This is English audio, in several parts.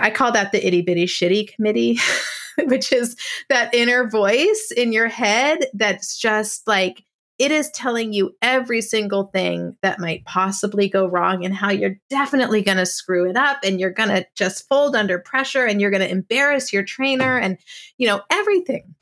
I call that the itty bitty shitty committee, which is that inner voice in your head that's just like, it is telling you every single thing that might possibly go wrong and how you're definitely going to screw it up and you're going to just fold under pressure and you're going to embarrass your trainer and, you know, everything.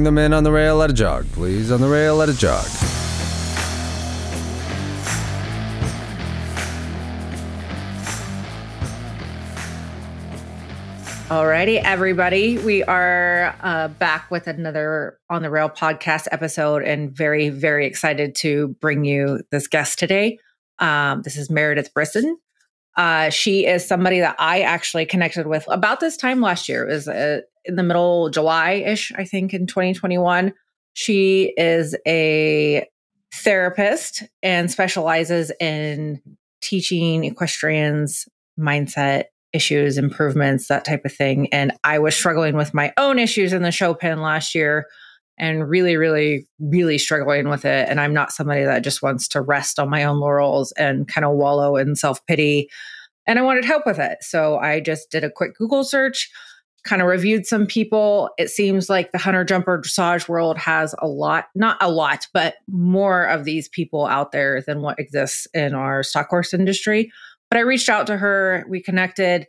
Bring them in on the rail, let it jog. Please, on the rail, let it jog. Alrighty, everybody. We are uh, back with another On the Rail podcast episode and very, very excited to bring you this guest today. Um, this is Meredith Brisson. Uh, she is somebody that I actually connected with about this time last year. It was uh, in the middle July ish, I think, in 2021. She is a therapist and specializes in teaching equestrians mindset issues, improvements, that type of thing. And I was struggling with my own issues in the show pen last year and really, really, really struggling with it. And I'm not somebody that just wants to rest on my own laurels and kind of wallow in self pity. And I wanted help with it. So I just did a quick Google search kind of reviewed some people. It seems like the hunter jumper dressage world has a lot, not a lot, but more of these people out there than what exists in our stock horse industry. But I reached out to her, we connected,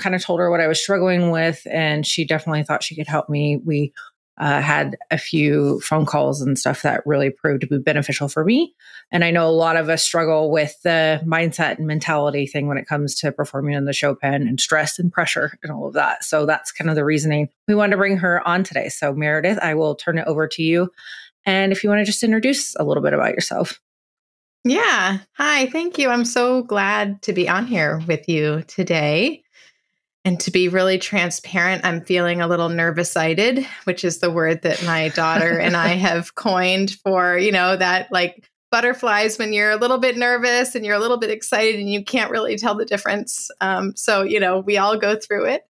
kind of told her what I was struggling with, and she definitely thought she could help me. We uh, had a few phone calls and stuff that really proved to be beneficial for me. And I know a lot of us struggle with the mindset and mentality thing when it comes to performing in the show pen and stress and pressure and all of that. So that's kind of the reasoning we wanted to bring her on today. So, Meredith, I will turn it over to you. And if you want to just introduce a little bit about yourself. Yeah. Hi. Thank you. I'm so glad to be on here with you today. And to be really transparent, I'm feeling a little nervousited, which is the word that my daughter and I have coined for, you know, that like butterflies when you're a little bit nervous and you're a little bit excited and you can't really tell the difference. Um, so, you know, we all go through it.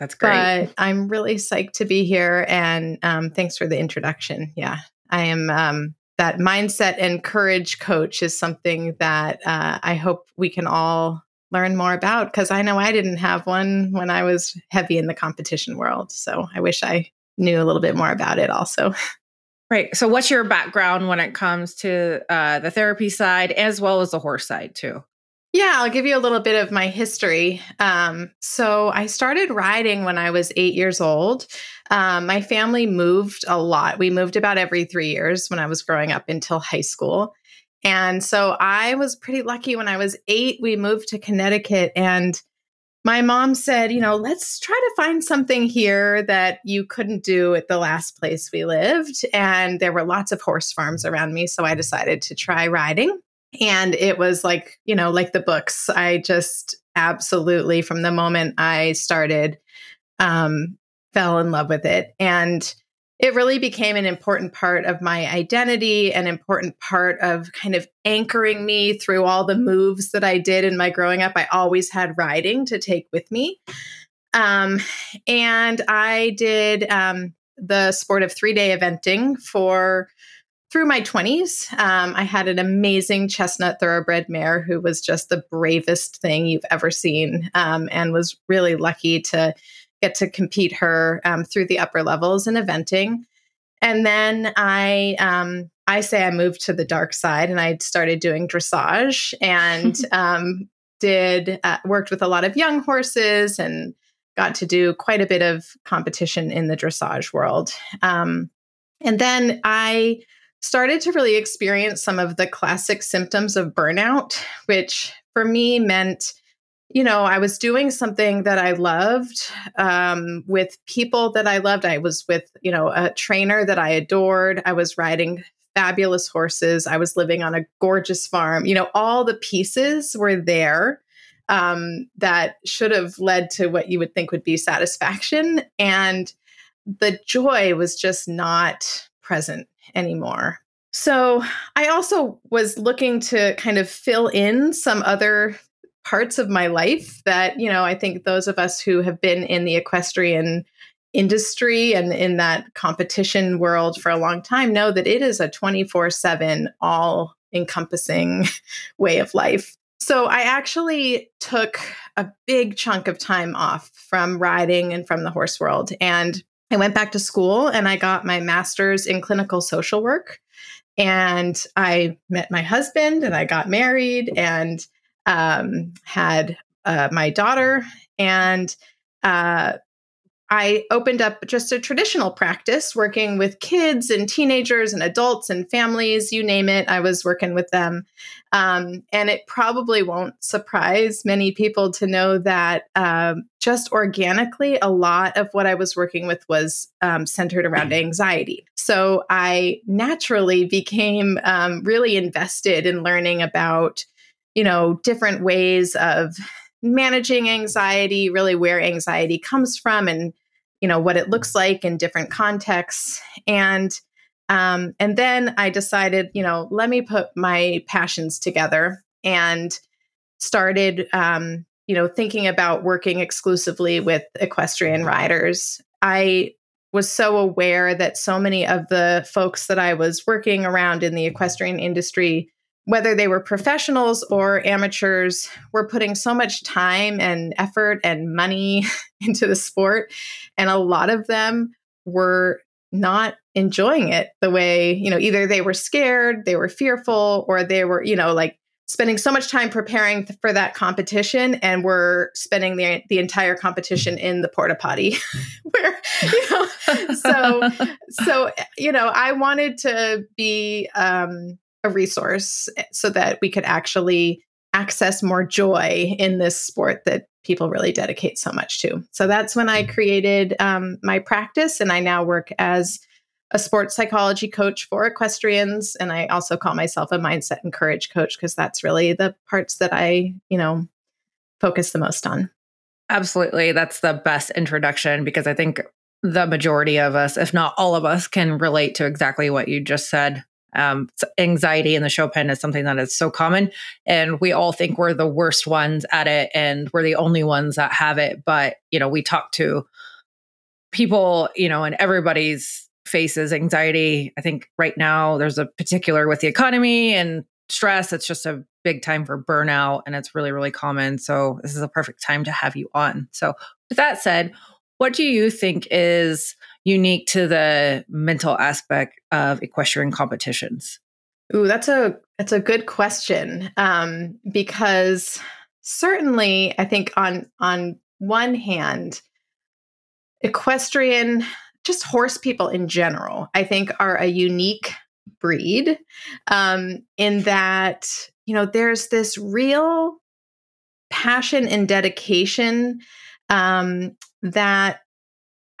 That's great. But I'm really psyched to be here. And um, thanks for the introduction. Yeah. I am um, that mindset and courage coach is something that uh, I hope we can all learn more about because I know I didn't have one when I was heavy in the competition world. So I wish I knew a little bit more about it also. Right. So, what's your background when it comes to uh, the therapy side as well as the horse side, too? Yeah, I'll give you a little bit of my history. Um, so, I started riding when I was eight years old. Um, my family moved a lot. We moved about every three years when I was growing up until high school. And so I was pretty lucky when I was eight. We moved to Connecticut, and my mom said, You know, let's try to find something here that you couldn't do at the last place we lived. And there were lots of horse farms around me. So I decided to try riding. And it was like, you know, like the books. I just absolutely, from the moment I started, um, fell in love with it. And it really became an important part of my identity, an important part of kind of anchoring me through all the moves that I did in my growing up. I always had riding to take with me. Um, and I did um, the sport of three day eventing for through my 20s. Um, I had an amazing chestnut thoroughbred mare who was just the bravest thing you've ever seen um, and was really lucky to get to compete her um, through the upper levels in eventing. And then I um, I say I moved to the dark side and I started doing dressage and um, did uh, worked with a lot of young horses and got to do quite a bit of competition in the dressage world. Um, and then I started to really experience some of the classic symptoms of burnout, which for me meant you know, I was doing something that I loved um, with people that I loved. I was with, you know, a trainer that I adored. I was riding fabulous horses. I was living on a gorgeous farm. You know, all the pieces were there um, that should have led to what you would think would be satisfaction. And the joy was just not present anymore. So I also was looking to kind of fill in some other parts of my life that, you know, I think those of us who have been in the equestrian industry and in that competition world for a long time know that it is a 24 7 all encompassing way of life. So I actually took a big chunk of time off from riding and from the horse world. And I went back to school and I got my master's in clinical social work. And I met my husband and I got married and um, had uh, my daughter. And uh, I opened up just a traditional practice working with kids and teenagers and adults and families, you name it. I was working with them. Um, and it probably won't surprise many people to know that um, just organically, a lot of what I was working with was um, centered around anxiety. So I naturally became um, really invested in learning about, you know, different ways of managing anxiety, really where anxiety comes from and you know what it looks like in different contexts and um, and then I decided, you know, let me put my passions together and started, um, you know, thinking about working exclusively with equestrian riders. I was so aware that so many of the folks that I was working around in the equestrian industry whether they were professionals or amateurs, were putting so much time and effort and money into the sport. And a lot of them were not enjoying it the way, you know, either they were scared, they were fearful, or they were, you know, like spending so much time preparing for that competition and were spending the, the entire competition in the porta potty where you know so so you know i wanted to be um a resource so that we could actually access more joy in this sport that people really dedicate so much to. So that's when I created um, my practice, and I now work as a sports psychology coach for equestrians. And I also call myself a mindset and courage coach because that's really the parts that I, you know, focus the most on. Absolutely. That's the best introduction because I think the majority of us, if not all of us, can relate to exactly what you just said. Um, anxiety in the show pen is something that is so common, and we all think we're the worst ones at it, and we're the only ones that have it. But you know, we talk to people, you know, and everybody's faces anxiety. I think right now there's a particular with the economy and stress. It's just a big time for burnout, and it's really, really common. So this is a perfect time to have you on. So with that said, what do you think is unique to the mental aspect of equestrian competitions? Ooh, that's a that's a good question um, because certainly I think on on one hand, equestrian, just horse people in general, I think are a unique breed um, in that you know there's this real passion and dedication um, that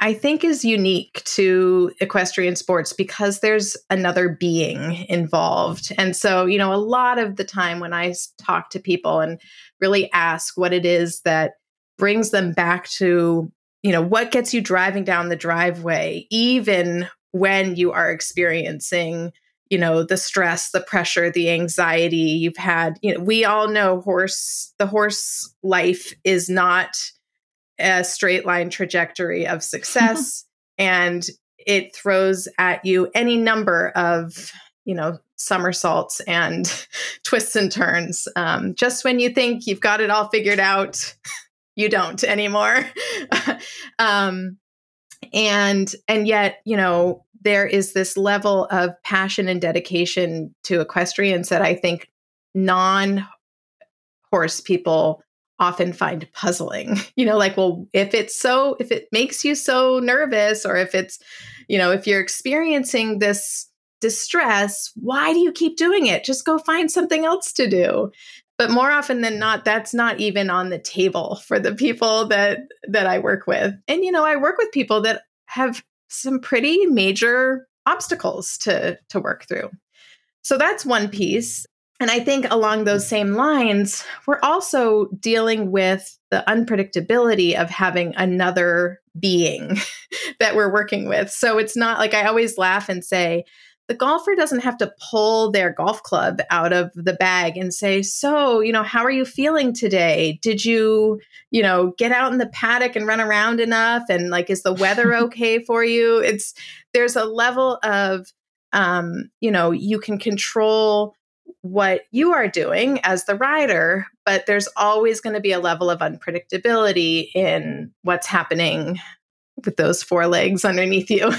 I think is unique to equestrian sports because there's another being involved. And so, you know, a lot of the time when I talk to people and really ask what it is that brings them back to, you know, what gets you driving down the driveway, even when you are experiencing, you know, the stress, the pressure, the anxiety you've had, you know, we all know horse, the horse life is not a straight line trajectory of success and it throws at you any number of you know somersaults and twists and turns. Um, just when you think you've got it all figured out you don't anymore. Um, and and yet you know there is this level of passion and dedication to equestrians that i think non horse people often find puzzling. You know, like, well, if it's so, if it makes you so nervous, or if it's, you know, if you're experiencing this distress, why do you keep doing it? Just go find something else to do. But more often than not, that's not even on the table for the people that that I work with. And you know, I work with people that have some pretty major obstacles to to work through. So that's one piece. And I think along those same lines, we're also dealing with the unpredictability of having another being that we're working with. So it's not like I always laugh and say, the golfer doesn't have to pull their golf club out of the bag and say, So, you know, how are you feeling today? Did you, you know, get out in the paddock and run around enough? And like, is the weather okay for you? It's, there's a level of, um, you know, you can control what you are doing as the rider, but there's always going to be a level of unpredictability in what's happening with those four legs underneath you.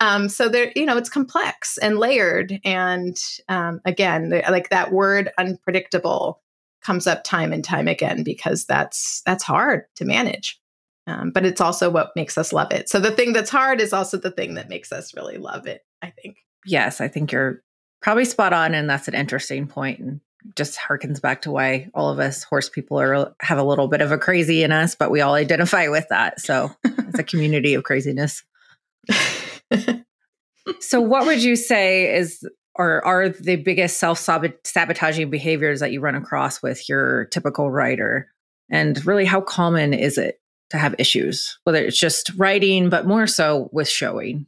Um, so there, you know, it's complex and layered. And um, again, like that word unpredictable comes up time and time again because that's that's hard to manage. Um, but it's also what makes us love it. So the thing that's hard is also the thing that makes us really love it. I think. Yes, I think you're probably spot on, and that's an interesting point, and just harkens back to why all of us horse people are have a little bit of a crazy in us, but we all identify with that. So it's a community of craziness. so, what would you say is or are the biggest self sabotaging behaviors that you run across with your typical rider? And really, how common is it to have issues, whether it's just riding, but more so with showing?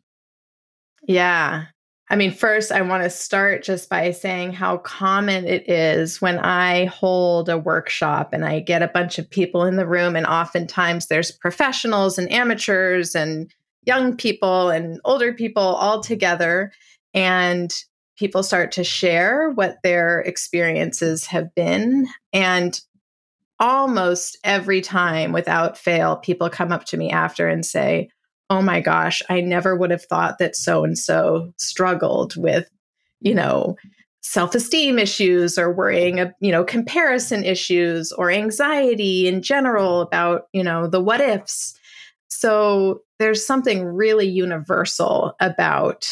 Yeah. I mean, first, I want to start just by saying how common it is when I hold a workshop and I get a bunch of people in the room, and oftentimes there's professionals and amateurs and young people and older people all together. And people start to share what their experiences have been. And almost every time, without fail, people come up to me after and say, oh my gosh, I never would have thought that so and so struggled with, you know, self-esteem issues or worrying you know comparison issues or anxiety in general about you know the what ifs. So there's something really universal about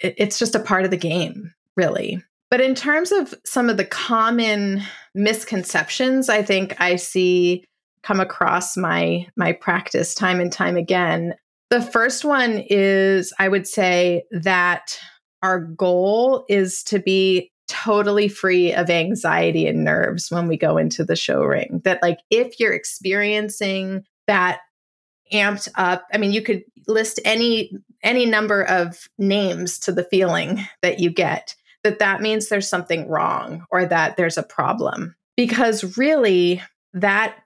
it, it's just a part of the game really. But in terms of some of the common misconceptions i think i see come across my my practice time and time again the first one is I would say that our goal is to be totally free of anxiety and nerves when we go into the show ring. That, like, if you're experiencing that amped up, I mean, you could list any any number of names to the feeling that you get that that means there's something wrong or that there's a problem because really that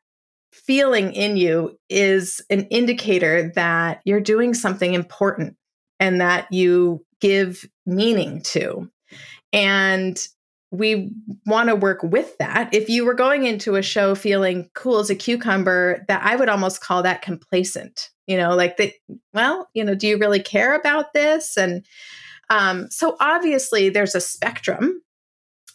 feeling in you is an indicator that you're doing something important and that you give meaning to. And we want to work with that. If you were going into a show feeling cool as a cucumber, that I would almost call that complacent. You know, like that, well, you know, do you really care about this? And um, so obviously there's a spectrum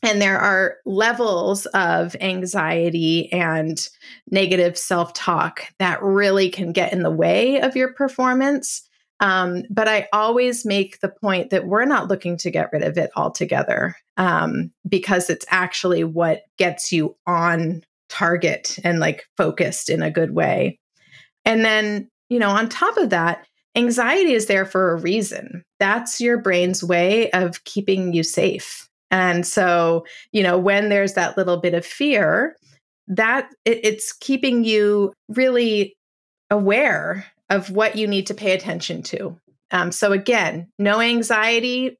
and there are levels of anxiety and negative self talk that really can get in the way of your performance. Um, but I always make the point that we're not looking to get rid of it altogether um, because it's actually what gets you on target and like focused in a good way. And then, you know, on top of that, anxiety is there for a reason. That's your brain's way of keeping you safe. And so, you know, when there's that little bit of fear, that it, it's keeping you really aware of what you need to pay attention to. Um, so again, no anxiety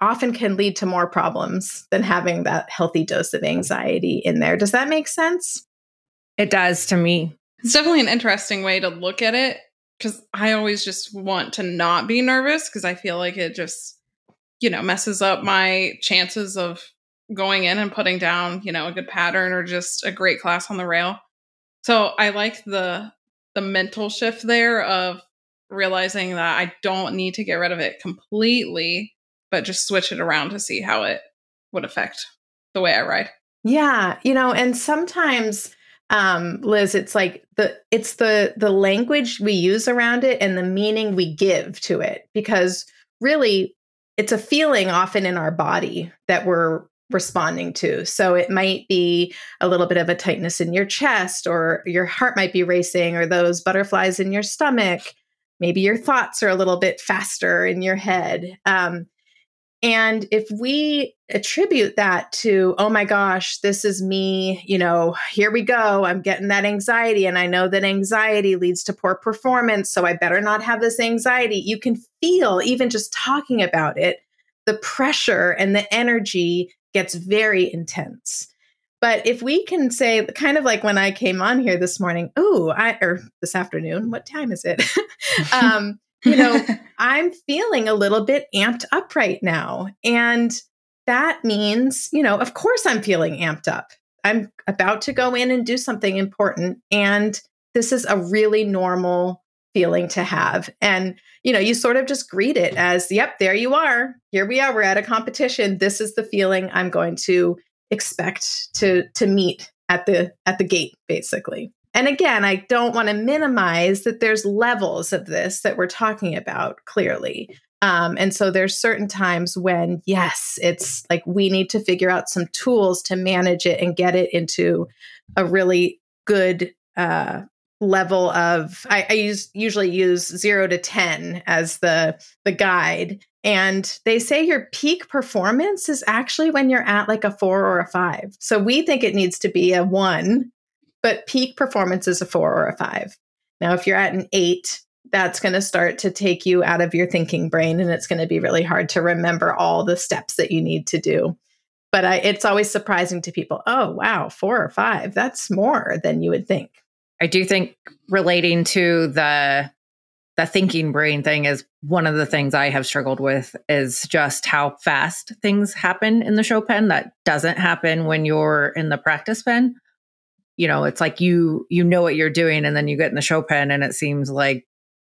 often can lead to more problems than having that healthy dose of anxiety in there. Does that make sense? It does to me. It's definitely an interesting way to look at it because I always just want to not be nervous because I feel like it just you know, messes up my chances of going in and putting down, you know, a good pattern or just a great class on the rail. So I like the the mental shift there of realizing that I don't need to get rid of it completely, but just switch it around to see how it would affect the way I ride. Yeah, you know, and sometimes um Liz it's like the it's the the language we use around it and the meaning we give to it because really it's a feeling often in our body that we're responding to. So it might be a little bit of a tightness in your chest, or your heart might be racing, or those butterflies in your stomach. Maybe your thoughts are a little bit faster in your head. Um, and if we attribute that to, oh my gosh, this is me, you know, here we go, I'm getting that anxiety, and I know that anxiety leads to poor performance, so I better not have this anxiety. You can feel, even just talking about it, the pressure and the energy gets very intense. But if we can say, kind of like when I came on here this morning, oh, I or this afternoon, what time is it? um, you know, I'm feeling a little bit amped up right now. And that means, you know, of course I'm feeling amped up. I'm about to go in and do something important. And this is a really normal feeling to have. And, you know, you sort of just greet it as, yep, there you are. Here we are. We're at a competition. This is the feeling I'm going to expect to to meet at the at the gate basically. And again, I don't want to minimize that there's levels of this that we're talking about clearly. Um, and so there's certain times when, yes, it's like we need to figure out some tools to manage it and get it into a really good uh, level of I, I use usually use zero to ten as the the guide. And they say your peak performance is actually when you're at like a four or a five. So we think it needs to be a one, but peak performance is a four or a five. Now, if you're at an eight, that's going to start to take you out of your thinking brain and it's going to be really hard to remember all the steps that you need to do. But I, it's always surprising to people. Oh, wow, four or five. That's more than you would think. I do think relating to the the thinking brain thing is one of the things I have struggled with is just how fast things happen in the show pen that doesn't happen when you're in the practice pen. You know, it's like you you know what you're doing and then you get in the show pen and it seems like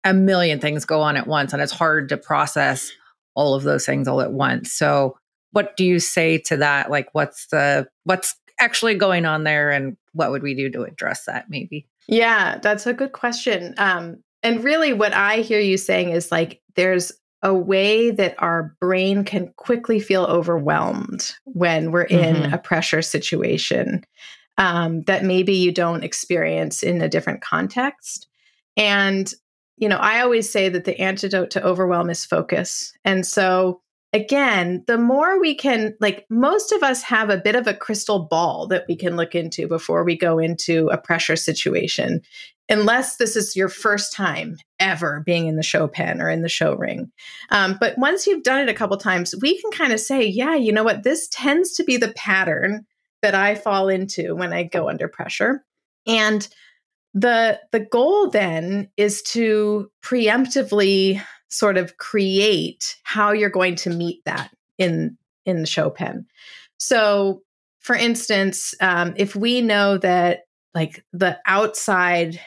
a million things go on at once and it's hard to process all of those things all at once. So, what do you say to that? Like what's the what's actually going on there and what would we do to address that maybe? Yeah, that's a good question. Um, and really, what I hear you saying is like there's a way that our brain can quickly feel overwhelmed when we're in mm-hmm. a pressure situation um, that maybe you don't experience in a different context. And, you know, I always say that the antidote to overwhelm is focus. And so, again, the more we can, like, most of us have a bit of a crystal ball that we can look into before we go into a pressure situation, unless this is your first time ever being in the show pen or in the show ring. Um, but once you've done it a couple times, we can kind of say, yeah, you know what? This tends to be the pattern that I fall into when I go under pressure. And the the goal then is to preemptively sort of create how you're going to meet that in in the show pen. So, for instance, um, if we know that like the outside,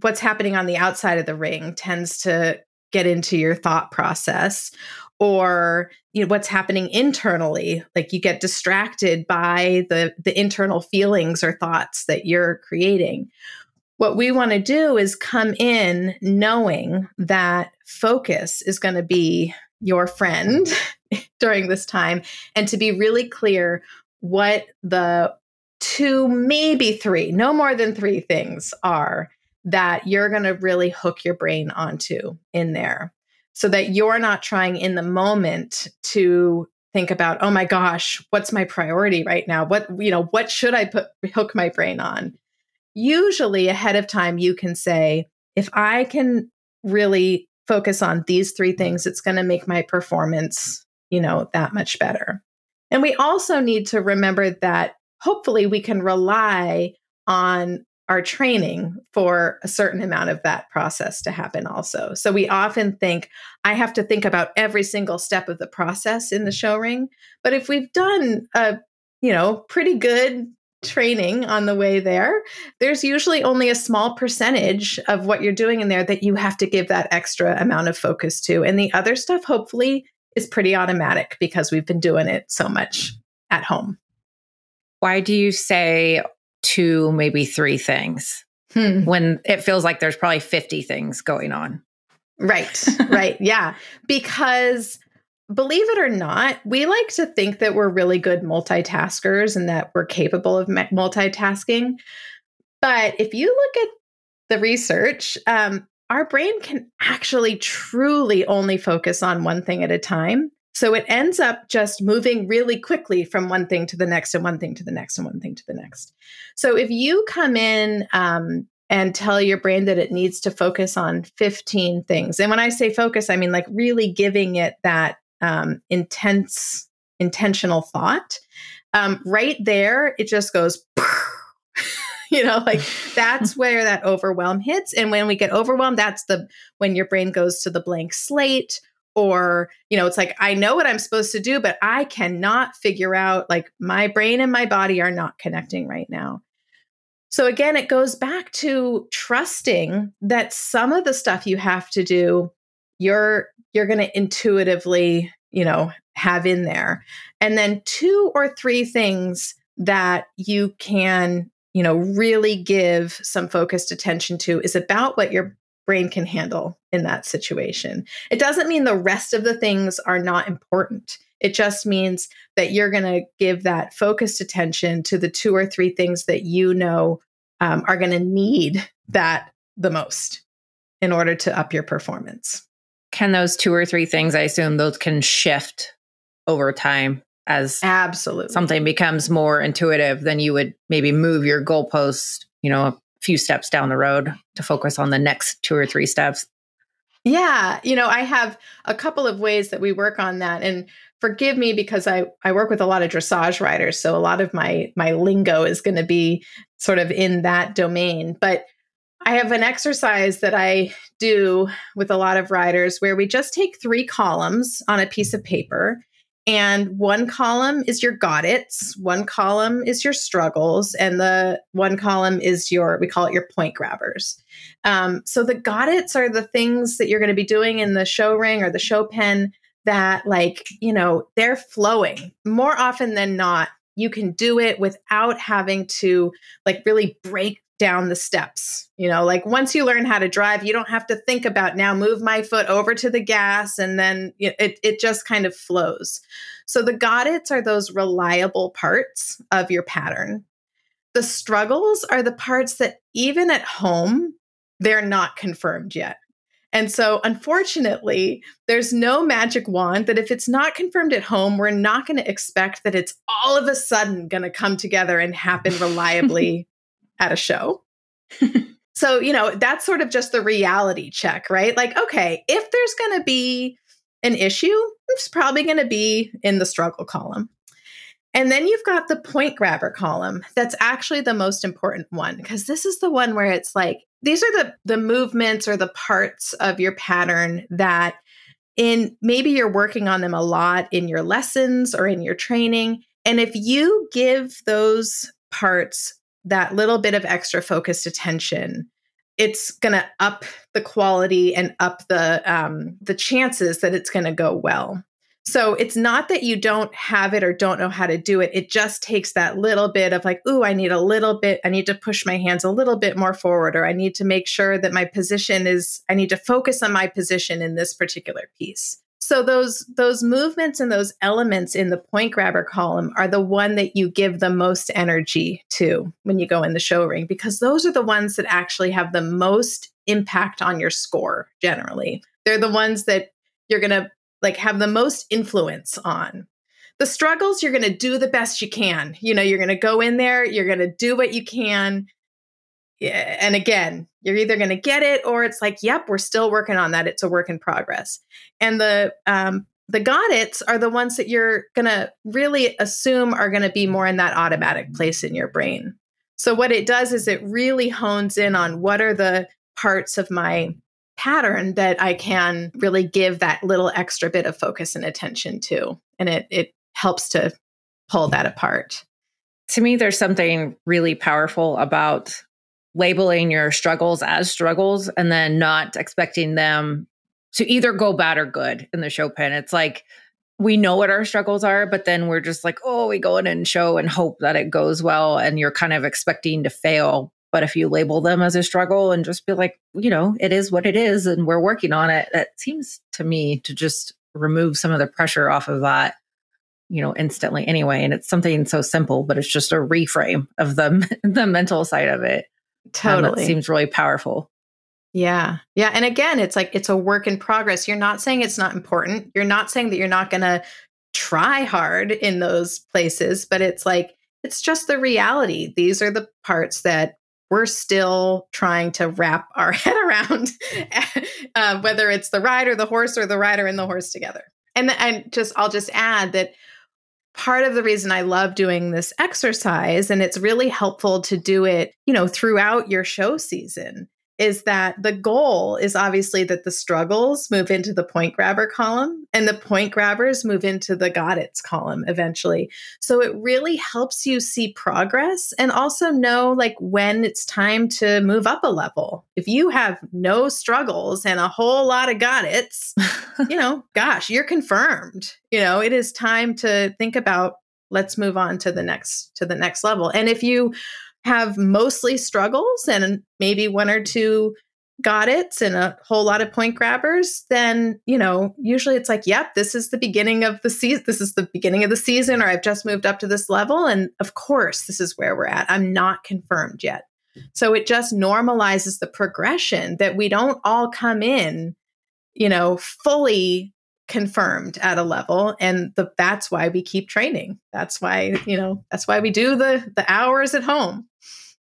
what's happening on the outside of the ring tends to get into your thought process, or you know what's happening internally, like you get distracted by the the internal feelings or thoughts that you're creating. What we want to do is come in knowing that focus is going to be your friend during this time and to be really clear what the two, maybe three, no more than three things are that you're going to really hook your brain onto in there so that you're not trying in the moment to think about oh my gosh what's my priority right now? What you know what should i put hook my brain on? Usually ahead of time you can say if i can really focus on these three things it's going to make my performance you know that much better. And we also need to remember that hopefully we can rely on our training for a certain amount of that process to happen also so we often think i have to think about every single step of the process in the mm. show ring but if we've done a you know pretty good training on the way there, there's usually only a small percentage of what you're doing in there that you have to give that extra amount of focus to. And the other stuff, hopefully, is pretty automatic because we've been doing it so much at home. Why do you say two, maybe three things hmm. when it feels like there's probably 50 things going on? Right, right. Yeah. Because believe it or not, we like to think that we're really good multitaskers and that we're capable of multitasking. But if you look at the research, um, our brain can actually truly only focus on one thing at a time. So it ends up just moving really quickly from one thing to the next and one thing to the next and one thing to the next. So if you come in um, and tell your brain that it needs to focus on 15 things, and when I say focus, I mean like really giving it that um, intense, intentional thought, um, right there, it just goes, you know, like that's where that overwhelm hits. And when we get overwhelmed, that's the when your brain goes to the blank slate or you know it's like i know what i'm supposed to do but i cannot figure out like my brain and my body are not connecting right now. So again it goes back to trusting that some of the stuff you have to do you're you're going to intuitively you know have in there. And then two or three things that you can you know really give some focused attention to is about what your brain can handle in that situation. It doesn't mean the rest of the things are not important. It just means that you're going to give that focused attention to the two or three things that you know um, are going to need that the most in order to up your performance. Can those two or three things, I assume those can shift over time as absolutely something becomes more intuitive, then you would maybe move your goalpost, you know, few steps down the road to focus on the next two or three steps. Yeah, you know, I have a couple of ways that we work on that and forgive me because I I work with a lot of dressage riders, so a lot of my my lingo is going to be sort of in that domain, but I have an exercise that I do with a lot of riders where we just take three columns on a piece of paper and one column is your got it's, one column is your struggles, and the one column is your, we call it your point grabbers. Um, so the got it's are the things that you're going to be doing in the show ring or the show pen that, like, you know, they're flowing more often than not. You can do it without having to like really break down the steps. You know, like once you learn how to drive, you don't have to think about now move my foot over to the gas and then it, it just kind of flows. So the got it's are those reliable parts of your pattern. The struggles are the parts that even at home, they're not confirmed yet. And so, unfortunately, there's no magic wand that if it's not confirmed at home, we're not going to expect that it's all of a sudden going to come together and happen reliably at a show. so, you know, that's sort of just the reality check, right? Like, okay, if there's going to be an issue, it's probably going to be in the struggle column. And then you've got the point grabber column. That's actually the most important one because this is the one where it's like these are the the movements or the parts of your pattern that in maybe you're working on them a lot in your lessons or in your training and if you give those parts that little bit of extra focused attention it's going to up the quality and up the um, the chances that it's going to go well. So it's not that you don't have it or don't know how to do it. It just takes that little bit of like ooh i need a little bit i need to push my hands a little bit more forward or i need to make sure that my position is i need to focus on my position in this particular piece so those those movements and those elements in the point grabber column are the one that you give the most energy to when you go in the show ring because those are the ones that actually have the most impact on your score generally. They're the ones that you're going to like have the most influence on. The struggles you're going to do the best you can. You know, you're going to go in there, you're going to do what you can yeah, and again, you're either going to get it or it's like, yep, we're still working on that. It's a work in progress. And the um, the got it's are the ones that you're going to really assume are going to be more in that automatic place in your brain. So what it does is it really hones in on what are the parts of my pattern that I can really give that little extra bit of focus and attention to, and it it helps to pull that apart. To me, there's something really powerful about labeling your struggles as struggles and then not expecting them to either go bad or good in the show pen. It's like we know what our struggles are, but then we're just like, oh, we go in and show and hope that it goes well. And you're kind of expecting to fail. But if you label them as a struggle and just be like, you know, it is what it is and we're working on it, that seems to me to just remove some of the pressure off of that you know instantly anyway and it's something so simple but it's just a reframe of the the mental side of it Totally. Um, seems really powerful. Yeah. Yeah. And again, it's like it's a work in progress. You're not saying it's not important. You're not saying that you're not going to try hard in those places, but it's like, it's just the reality. These are the parts that we're still trying to wrap our head around, uh, whether it's the rider, the horse, or the rider and the horse together. And and just I'll just add that part of the reason I love doing this exercise and it's really helpful to do it, you know, throughout your show season is that the goal is obviously that the struggles move into the point grabber column and the point grabbers move into the got it's column eventually. So it really helps you see progress and also know like when it's time to move up a level. If you have no struggles and a whole lot of got it's, you know, gosh, you're confirmed. You know, it is time to think about let's move on to the next to the next level. And if you have mostly struggles and maybe one or two got it and a whole lot of point grabbers, then, you know, usually it's like, yep, this is the beginning of the season. This is the beginning of the season, or I've just moved up to this level. And of course, this is where we're at. I'm not confirmed yet. So it just normalizes the progression that we don't all come in, you know, fully confirmed at a level and the, that's why we keep training that's why you know that's why we do the the hours at home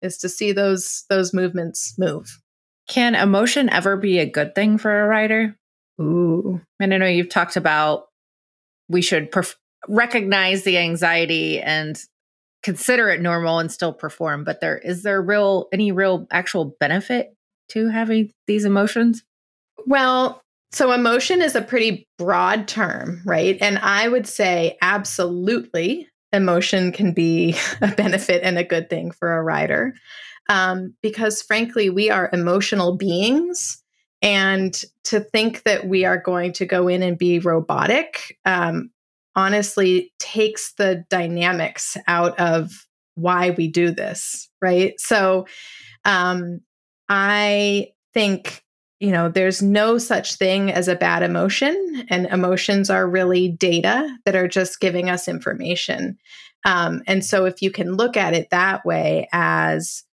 is to see those those movements move can emotion ever be a good thing for a rider? ooh and i know you've talked about we should perf- recognize the anxiety and consider it normal and still perform but there is there real any real actual benefit to having these emotions well so, emotion is a pretty broad term, right? And I would say absolutely emotion can be a benefit and a good thing for a rider. Um, because frankly, we are emotional beings. And to think that we are going to go in and be robotic um, honestly takes the dynamics out of why we do this, right? So, um, I think you know, there's no such thing as a bad emotion, and emotions are really data that are just giving us information. Um, and so, if you can look at it that way, as,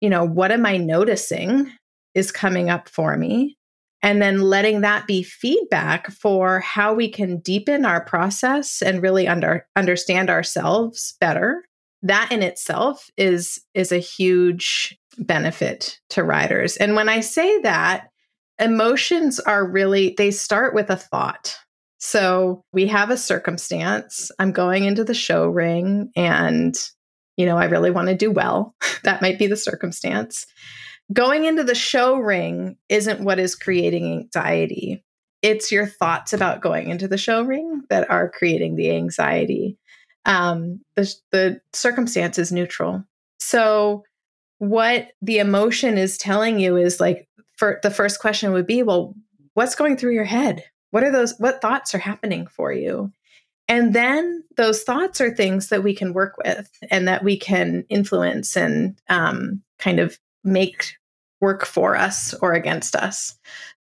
you know, what am I noticing is coming up for me? And then letting that be feedback for how we can deepen our process and really under, understand ourselves better. That in itself is, is a huge benefit to riders. And when I say that, emotions are really, they start with a thought. So we have a circumstance. I'm going into the show ring and, you know, I really want to do well. that might be the circumstance. Going into the show ring isn't what is creating anxiety. It's your thoughts about going into the show ring that are creating the anxiety. Um, the, the circumstance is neutral. So, what the emotion is telling you is like for the first question would be, well, what's going through your head? What are those what thoughts are happening for you? And then those thoughts are things that we can work with and that we can influence and um, kind of make work for us or against us.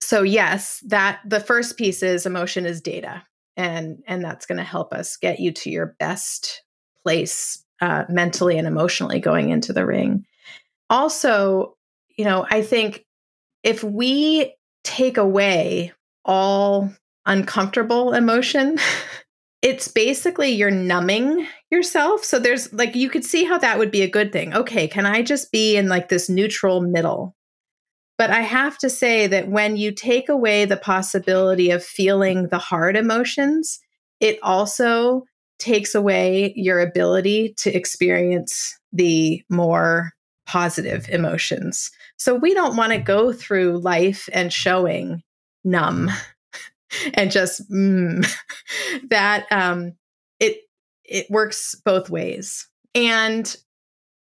So yes, that the first piece is emotion is data, and and that's going to help us get you to your best place uh, mentally and emotionally going into the ring. Also, you know, I think if we take away all uncomfortable emotion, it's basically you're numbing yourself. So there's like, you could see how that would be a good thing. Okay, can I just be in like this neutral middle? But I have to say that when you take away the possibility of feeling the hard emotions, it also takes away your ability to experience the more positive emotions. So we don't want to go through life and showing numb and just mm, that um, it it works both ways. And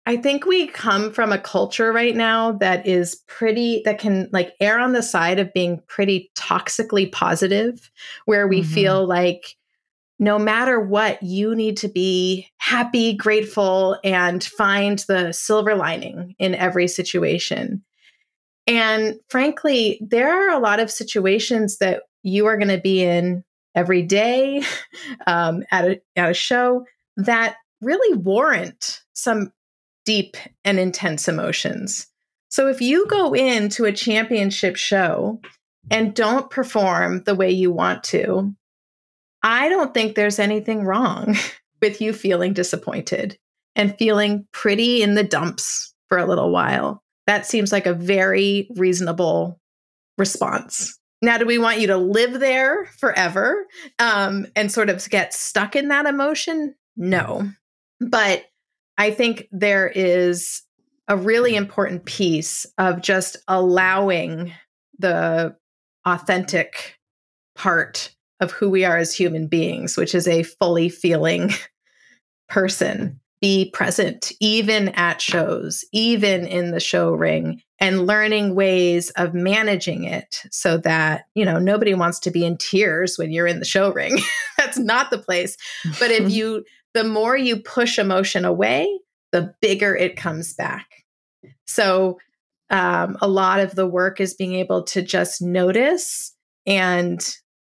I think we come from a culture right now that is pretty that can like err on the side of being pretty toxically positive, where we mm-hmm. feel like no matter what, you need to be happy, grateful, and find the silver lining in every situation. And frankly, there are a lot of situations that you are going to be in every day um, at, a, at a show that really warrant some deep and intense emotions. So if you go into a championship show and don't perform the way you want to, I don't think there's anything wrong with you feeling disappointed and feeling pretty in the dumps for a little while. That seems like a very reasonable response. Now, do we want you to live there forever um, and sort of get stuck in that emotion? No. But I think there is a really important piece of just allowing the authentic part of who we are as human beings, which is a fully feeling person, be present, even at shows, even in the show ring, and learning ways of managing it so that, you know, nobody wants to be in tears when you're in the show ring. That's not the place. But if you, the more you push emotion away, the bigger it comes back. So, um, a lot of the work is being able to just notice and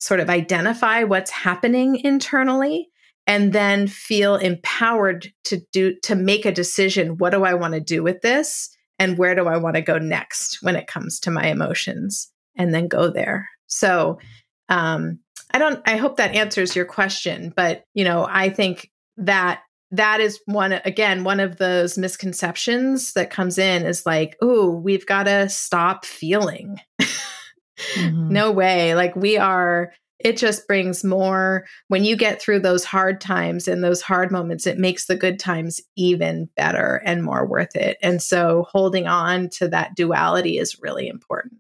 sort of identify what's happening internally and then feel empowered to do to make a decision what do i want to do with this and where do i want to go next when it comes to my emotions and then go there. So um i don't i hope that answers your question but you know i think that that is one again one of those misconceptions that comes in is like oh we've got to stop feeling mm-hmm. no way. Like we are it just brings more. When you get through those hard times and those hard moments it makes the good times even better and more worth it. And so holding on to that duality is really important.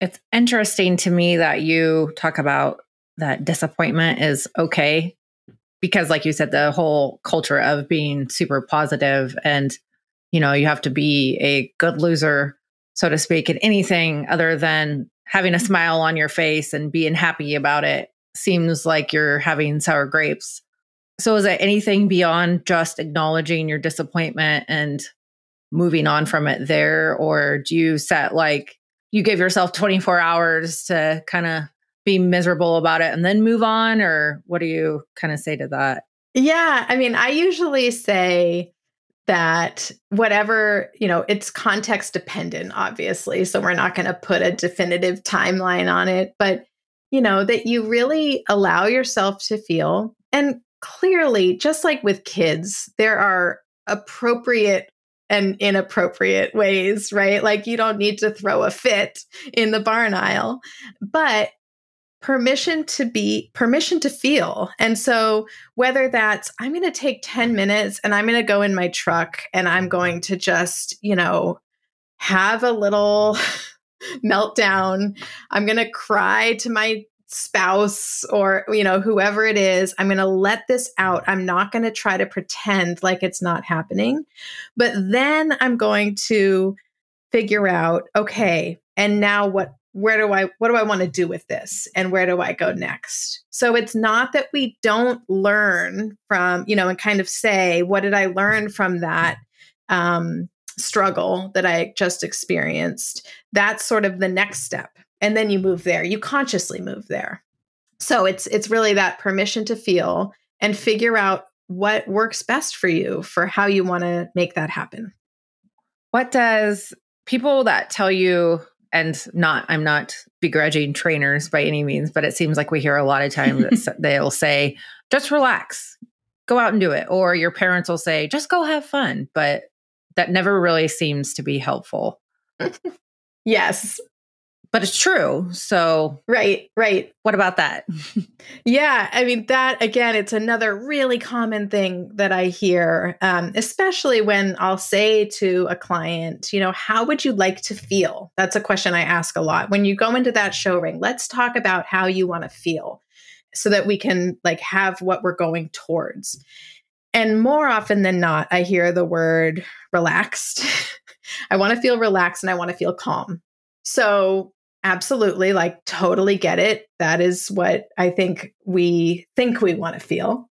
It's interesting to me that you talk about that disappointment is okay because like you said the whole culture of being super positive and you know you have to be a good loser so to speak in anything other than having a mm-hmm. smile on your face and being happy about it seems like you're having sour grapes. So, is it anything beyond just acknowledging your disappointment and moving on from it there? Or do you set like you give yourself 24 hours to kind of be miserable about it and then move on? Or what do you kind of say to that? Yeah. I mean, I usually say, that whatever, you know, it's context dependent, obviously. So we're not going to put a definitive timeline on it, but, you know, that you really allow yourself to feel. And clearly, just like with kids, there are appropriate and inappropriate ways, right? Like you don't need to throw a fit in the barn aisle, but permission to be permission to feel. And so whether that's i'm going to take 10 minutes and i'm going to go in my truck and i'm going to just you know have a little meltdown. I'm going to cry to my spouse or you know whoever it is. I'm going to let this out. I'm not going to try to pretend like it's not happening. But then i'm going to figure out okay and now what where do I what do I want to do with this and where do I go next? So it's not that we don't learn from, you know, and kind of say, what did I learn from that um, struggle that I just experienced? That's sort of the next step. And then you move there. You consciously move there. So it's it's really that permission to feel and figure out what works best for you for how you want to make that happen. What does people that tell you and not i'm not begrudging trainers by any means but it seems like we hear a lot of times that they'll say just relax go out and do it. Or your parents will say just go have fun. But that never really seems to be helpful. Yes but it's true. So, right, right. What about that? yeah, I mean, that again, it's another really common thing that I hear, um, especially when I'll say to a client, you know, how would you like to feel? That's a question I ask a lot. When you go into that show ring, let's talk about how you want to feel so that we can like have what we're going towards. And more often than not, I hear the word relaxed. I want to feel relaxed and I want to feel calm. So absolutely like totally get it. That is what i think we think we want to feel.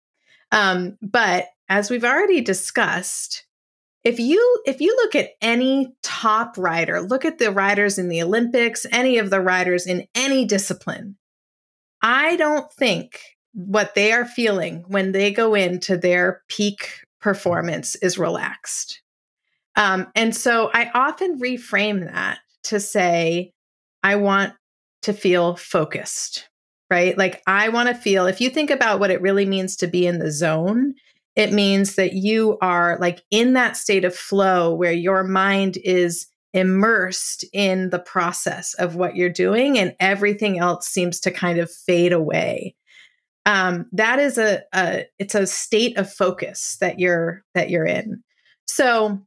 Um, but as we've already discussed if you if you look at any top rider look at the riders in the olympics any of the riders in any discipline i don't think what they are feeling when they go into their peak performance is relaxed. Um, and so i often reframe that to say I want to feel focused, right? Like I want to feel, if you think about what it really means to be in the zone, it means that you are like in that state of flow where your mind is immersed in the process of what you're doing and everything else seems to kind of fade away um, that is a, a it's a state of focus that you're that you're in so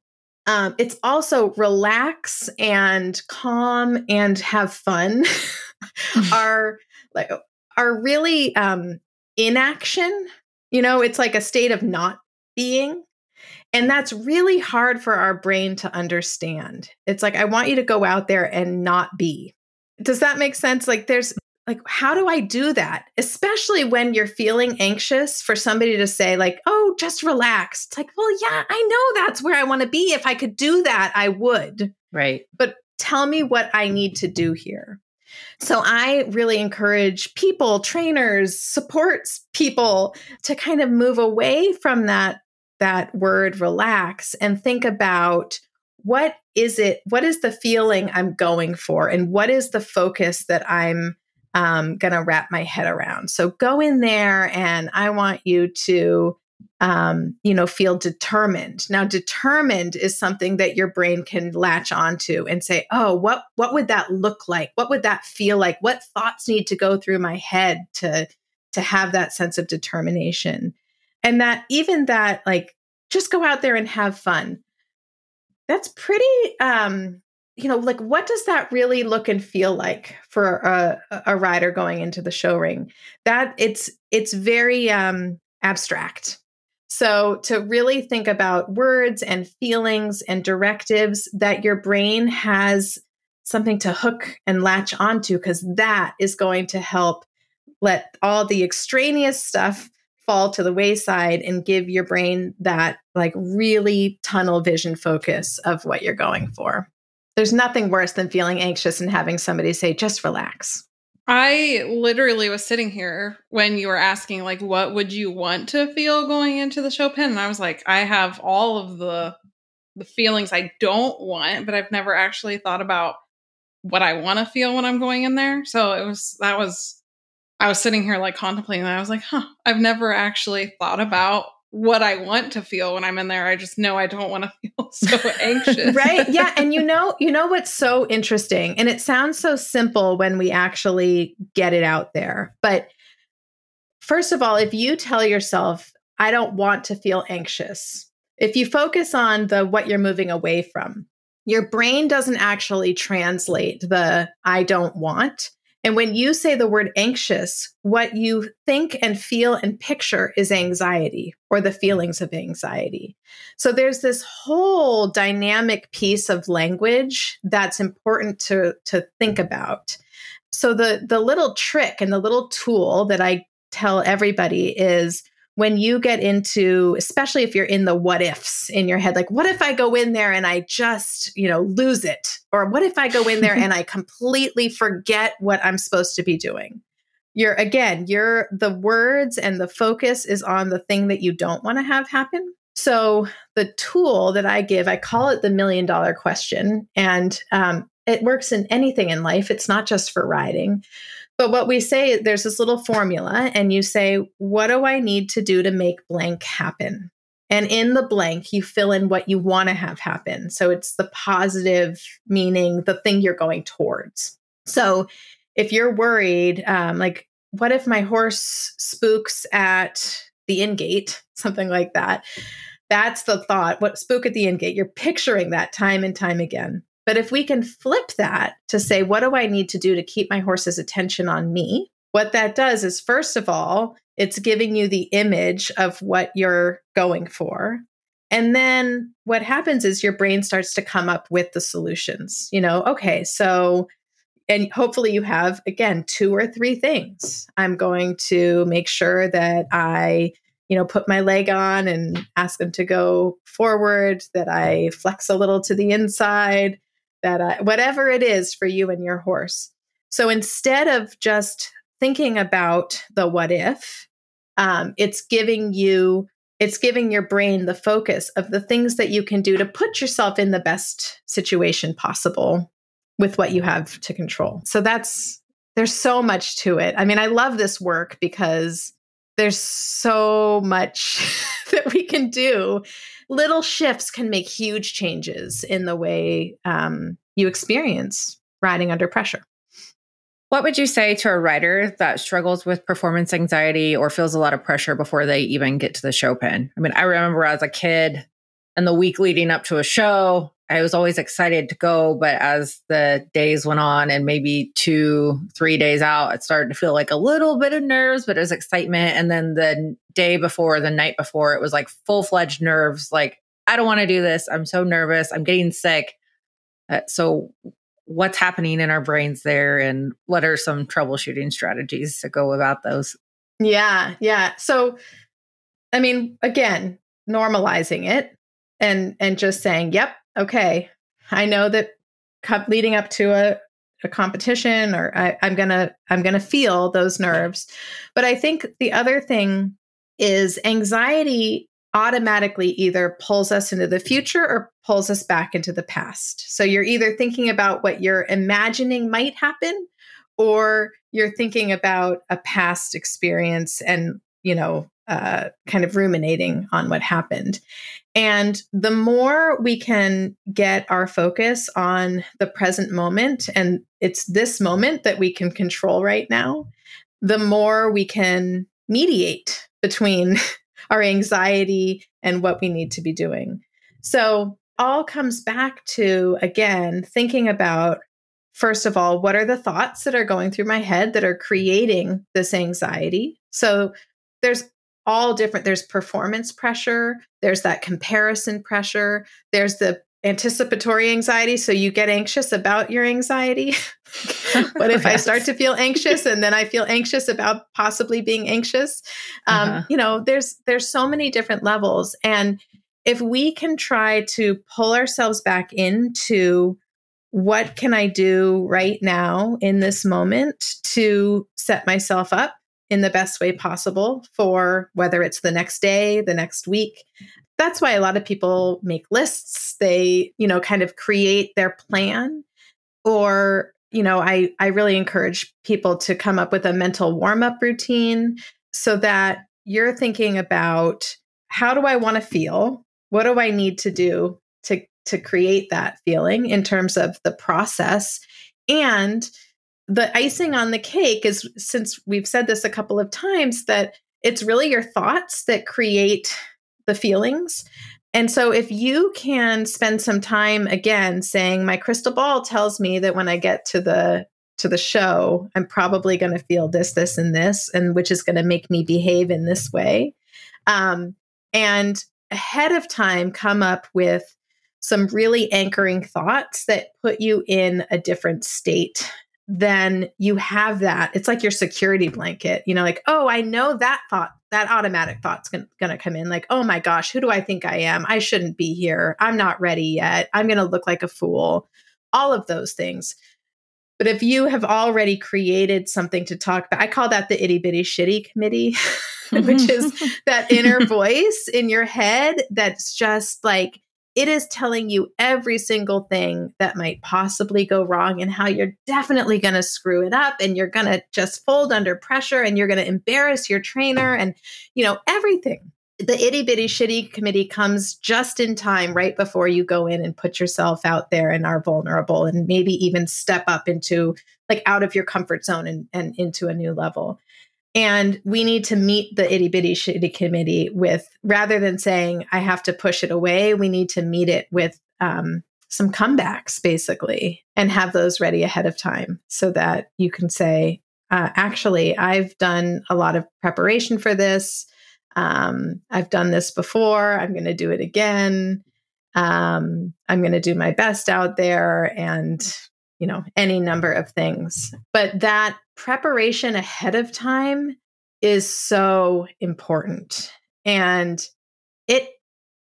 um, it's also relax and calm and have fun are like are really um, inaction you know it's like a state of not being and that's really hard for our brain to understand. It's like, I want you to go out there and not be. Does that make sense? Like, there's like, how do I do that? Especially when you're feeling anxious for somebody to say, like, oh, just relax. It's like, well, yeah, I know that's where I want to be. If I could do that, I would. Right. But tell me what I need to do here. So I really encourage people, trainers, supports people to kind of move away from that that word relax and think about what is it what is the feeling i'm going for and what is the focus that i'm um, going to wrap my head around. So go in there and i want you to um, you know feel determined. Now determined is something that your brain can latch onto and say oh what what would that look like? What would that feel like? What thoughts need to go through my head to to have that sense of determination? And that even that like just go out there and have fun. That's pretty um you know like what does that really look and feel like for a, a rider going into the show ring that it's it's very um abstract so to really think about words and feelings and directives that your brain has something to hook and latch onto because that is going to help let all the extraneous stuff fall to the wayside and give your brain that like really tunnel vision focus of what you're going for. There's nothing worse than feeling anxious and having somebody say, just relax. I literally was sitting here when you were asking, like, what would you want to feel going into the show pen? And I was like, I have all of the the feelings I don't want, but I've never actually thought about what I want to feel when I'm going in there. So it was that was I was sitting here like contemplating that. I was like, huh, I've never actually thought about what I want to feel when I'm in there. I just know I don't want to feel so anxious. right? Yeah, and you know, you know what's so interesting and it sounds so simple when we actually get it out there. But first of all, if you tell yourself, I don't want to feel anxious. If you focus on the what you're moving away from, your brain doesn't actually translate the I don't want and when you say the word anxious, what you think and feel and picture is anxiety or the feelings of anxiety. So there's this whole dynamic piece of language that's important to, to think about. So the the little trick and the little tool that I tell everybody is when you get into especially if you're in the what ifs in your head like what if i go in there and i just you know lose it? Or what if i go in there and i completely forget what i'm supposed to be doing? You're again you're the words and the focus is on the thing that you don't want to have happen. So the tool that i give i call it the million dollar question and um, it works in anything in life. It's not just for riding but what we say, there's this little formula, and you say, What do I need to do to make blank happen? And in the blank, you fill in what you want to have happen. So it's the positive, meaning the thing you're going towards. So if you're worried, um, like, what if my horse spooks at the in gate, something like that? That's the thought. What spook at the in gate? You're picturing that time and time again. But if we can flip that to say, what do I need to do to keep my horse's attention on me? What that does is, first of all, it's giving you the image of what you're going for. And then what happens is your brain starts to come up with the solutions. You know, okay, so, and hopefully you have, again, two or three things. I'm going to make sure that I, you know, put my leg on and ask them to go forward, that I flex a little to the inside, that I, whatever it is for you and your horse. So instead of just thinking about the what if, um, it's giving you it's giving your brain the focus of the things that you can do to put yourself in the best situation possible with what you have to control. So that's there's so much to it. I mean, I love this work because there's so much that we can do. Little shifts can make huge changes in the way um, you experience riding under pressure. What would you say to a rider that struggles with performance anxiety or feels a lot of pressure before they even get to the show pen? I mean, I remember as a kid and the week leading up to a show, I was always excited to go. But as the days went on and maybe two, three days out, it started to feel like a little bit of nerves, but it was excitement. And then the day before, the night before, it was like full fledged nerves. Like, I don't want to do this. I'm so nervous. I'm getting sick. Uh, so, what's happening in our brains there and what are some troubleshooting strategies to go about those yeah yeah so i mean again normalizing it and and just saying yep okay i know that leading up to a, a competition or I, i'm gonna i'm gonna feel those nerves but i think the other thing is anxiety automatically either pulls us into the future or pulls us back into the past. So you're either thinking about what you're imagining might happen or you're thinking about a past experience and, you know, uh, kind of ruminating on what happened. And the more we can get our focus on the present moment, and it's this moment that we can control right now, the more we can mediate between our anxiety and what we need to be doing. So, all comes back to again thinking about first of all what are the thoughts that are going through my head that are creating this anxiety so there's all different there's performance pressure there's that comparison pressure there's the anticipatory anxiety so you get anxious about your anxiety what if yes. i start to feel anxious and then i feel anxious about possibly being anxious um, uh-huh. you know there's there's so many different levels and if we can try to pull ourselves back into what can i do right now in this moment to set myself up in the best way possible for whether it's the next day the next week that's why a lot of people make lists. They, you know, kind of create their plan or you know, I I really encourage people to come up with a mental warm-up routine so that you're thinking about how do I want to feel? What do I need to do to to create that feeling in terms of the process and the icing on the cake is since we've said this a couple of times that it's really your thoughts that create the feelings. And so if you can spend some time again saying my crystal ball tells me that when I get to the to the show, I'm probably going to feel this, this, and this, and which is going to make me behave in this way. Um, and ahead of time, come up with some really anchoring thoughts that put you in a different state then you have that. It's like your security blanket, you know, like, oh, I know that thought, that automatic thought's going to come in. Like, oh my gosh, who do I think I am? I shouldn't be here. I'm not ready yet. I'm going to look like a fool. All of those things. But if you have already created something to talk about, I call that the itty bitty shitty committee, which is mm-hmm. that inner voice in your head that's just like, it is telling you every single thing that might possibly go wrong and how you're definitely going to screw it up and you're going to just fold under pressure and you're going to embarrass your trainer and you know everything. The itty bitty shitty committee comes just in time right before you go in and put yourself out there and are vulnerable and maybe even step up into like out of your comfort zone and, and into a new level and we need to meet the itty bitty shitty committee with, rather than saying, I have to push it away, we need to meet it with um, some comebacks, basically, and have those ready ahead of time so that you can say, uh, actually, I've done a lot of preparation for this. Um, I've done this before. I'm going to do it again. Um, I'm going to do my best out there. And you know, any number of things. But that preparation ahead of time is so important. And it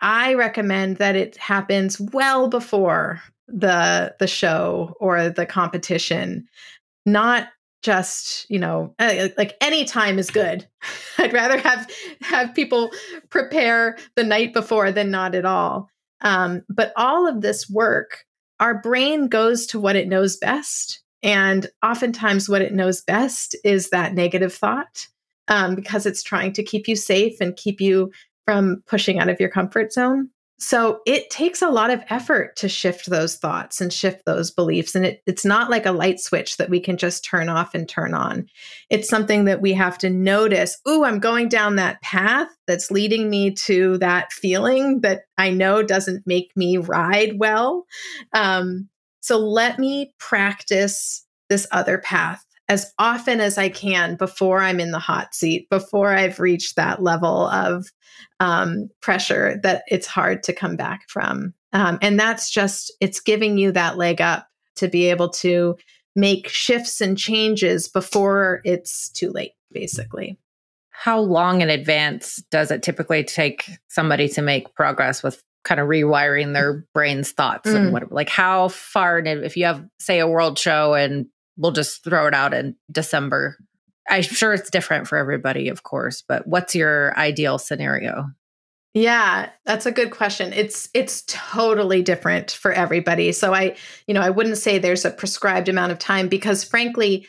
I recommend that it happens well before the the show or the competition, not just you know uh, like any time is good i'd rather have have people prepare the night before than not at all um, but all of this work our brain goes to what it knows best. And oftentimes, what it knows best is that negative thought. um, because it's trying to keep you safe and keep you from pushing out of your comfort zone. So it takes a lot of effort to shift those thoughts and shift those beliefs. And it, it's not like a light switch that we can just turn off and turn on. It's something that we have to notice. Ooh, I'm going down that path that's leading me to that feeling that I know doesn't make me ride well. Um, so let me practice this other path as often as I can before I'm in the hot seat, before I've reached that level of um, pressure that it's hard to come back from. Um, and that's just, it's giving you that leg up to be able to make shifts and changes before it's too late, basically. How long in advance does it typically take somebody to make progress with kind of rewiring their brain's thoughts mm. and whatever? Like, how far, if you have, say, a world show and we'll just throw it out in December. I'm sure it's different for everybody, of course, but what's your ideal scenario? Yeah, that's a good question. It's it's totally different for everybody. So I, you know, I wouldn't say there's a prescribed amount of time because frankly,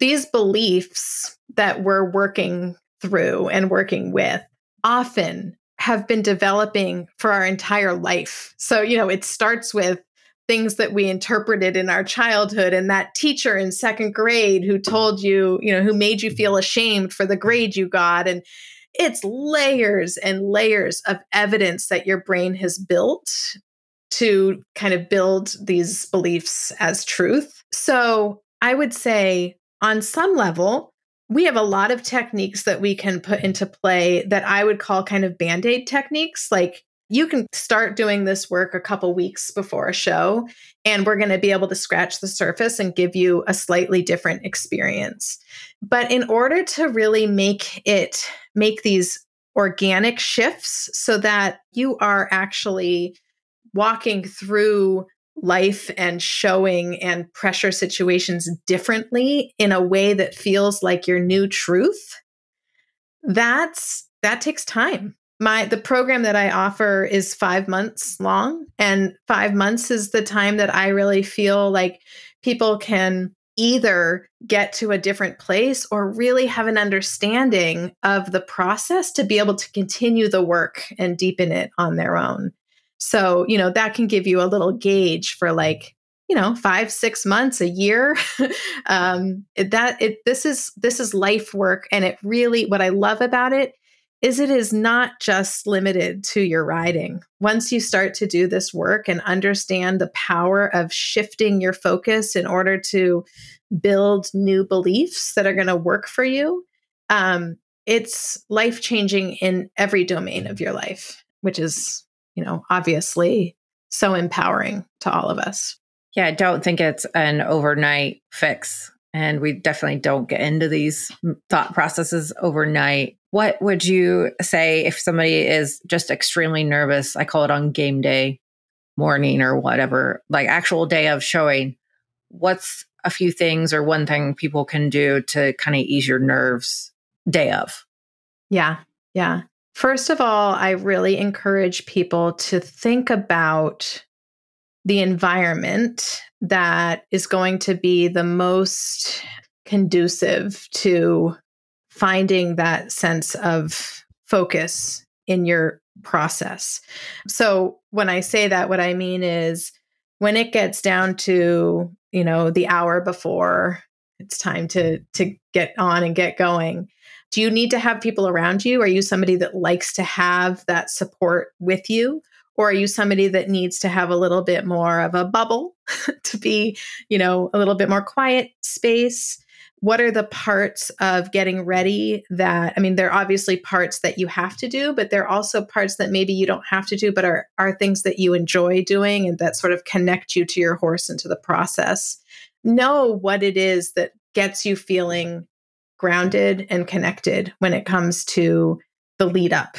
these beliefs that we're working through and working with often have been developing for our entire life. So, you know, it starts with things that we interpreted in our childhood and that teacher in second grade who told you, you know, who made you feel ashamed for the grade you got and it's layers and layers of evidence that your brain has built to kind of build these beliefs as truth. So, I would say on some level, we have a lot of techniques that we can put into play that I would call kind of band aid techniques, like you can start doing this work a couple weeks before a show, and we're going to be able to scratch the surface and give you a slightly different experience. But in order to really make it, make these organic shifts so that you are actually walking through life and showing and pressure situations differently in a way that feels like your new truth that's that takes time my the program that i offer is five months long and five months is the time that i really feel like people can either get to a different place or really have an understanding of the process to be able to continue the work and deepen it on their own. So you know that can give you a little gauge for like you know five six months a year. Um that it this is this is life work and it really what i love about it is it is not just limited to your riding. Once you start to do this work and understand the power of shifting your focus in order to build new beliefs that are going to work for you, um, it's life changing in every domain of your life, which is, you know, obviously so empowering to all of us. Yeah, I don't think it's an overnight fix. And we definitely don't get into these thought processes overnight what would you say if somebody is just extremely nervous? I call it on game day morning or whatever, like actual day of showing. What's a few things or one thing people can do to kind of ease your nerves day of? Yeah. Yeah. First of all, I really encourage people to think about the environment that is going to be the most conducive to finding that sense of focus in your process. So when I say that, what I mean is when it gets down to, you know, the hour before it's time to to get on and get going, do you need to have people around you? Are you somebody that likes to have that support with you? Or are you somebody that needs to have a little bit more of a bubble to be, you know, a little bit more quiet space? what are the parts of getting ready that i mean there are obviously parts that you have to do but there are also parts that maybe you don't have to do but are are things that you enjoy doing and that sort of connect you to your horse and to the process know what it is that gets you feeling grounded and connected when it comes to the lead up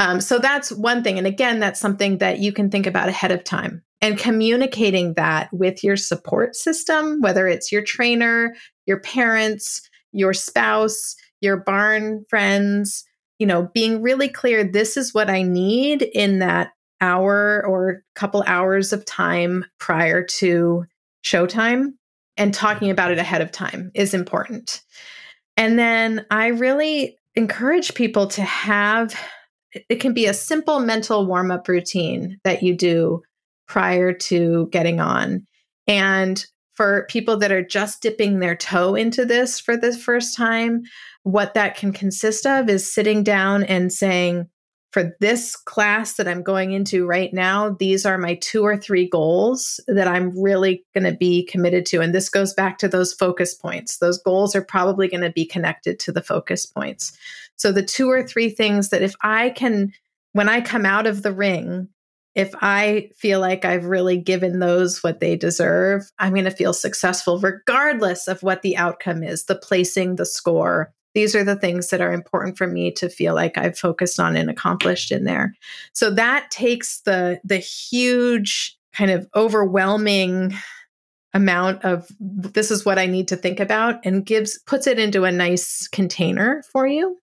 um, so that's one thing and again that's something that you can think about ahead of time and communicating that with your support system, whether it's your trainer, your parents, your spouse, your barn friends, you know, being really clear this is what I need in that hour or couple hours of time prior to showtime and talking about it ahead of time is important. And then I really encourage people to have it can be a simple mental warm up routine that you do prior to getting on. And for people that are just dipping their toe into this for the first time, what that can consist of is sitting down and saying, for this class that I'm going into right now, these are my two or three goals that I'm really going to be committed to. And this goes back to those focus points. Those goals are probably going to be connected to the focus points. So, the two or three things that if I can, when I come out of the ring, if I feel like I've really given those what they deserve, I'm going to feel successful regardless of what the outcome is the placing, the score, these are the things that are important for me to feel like I've focused on and accomplished in there. So that takes the the huge kind of overwhelming amount of this is what I need to think about and gives puts it into a nice container for you.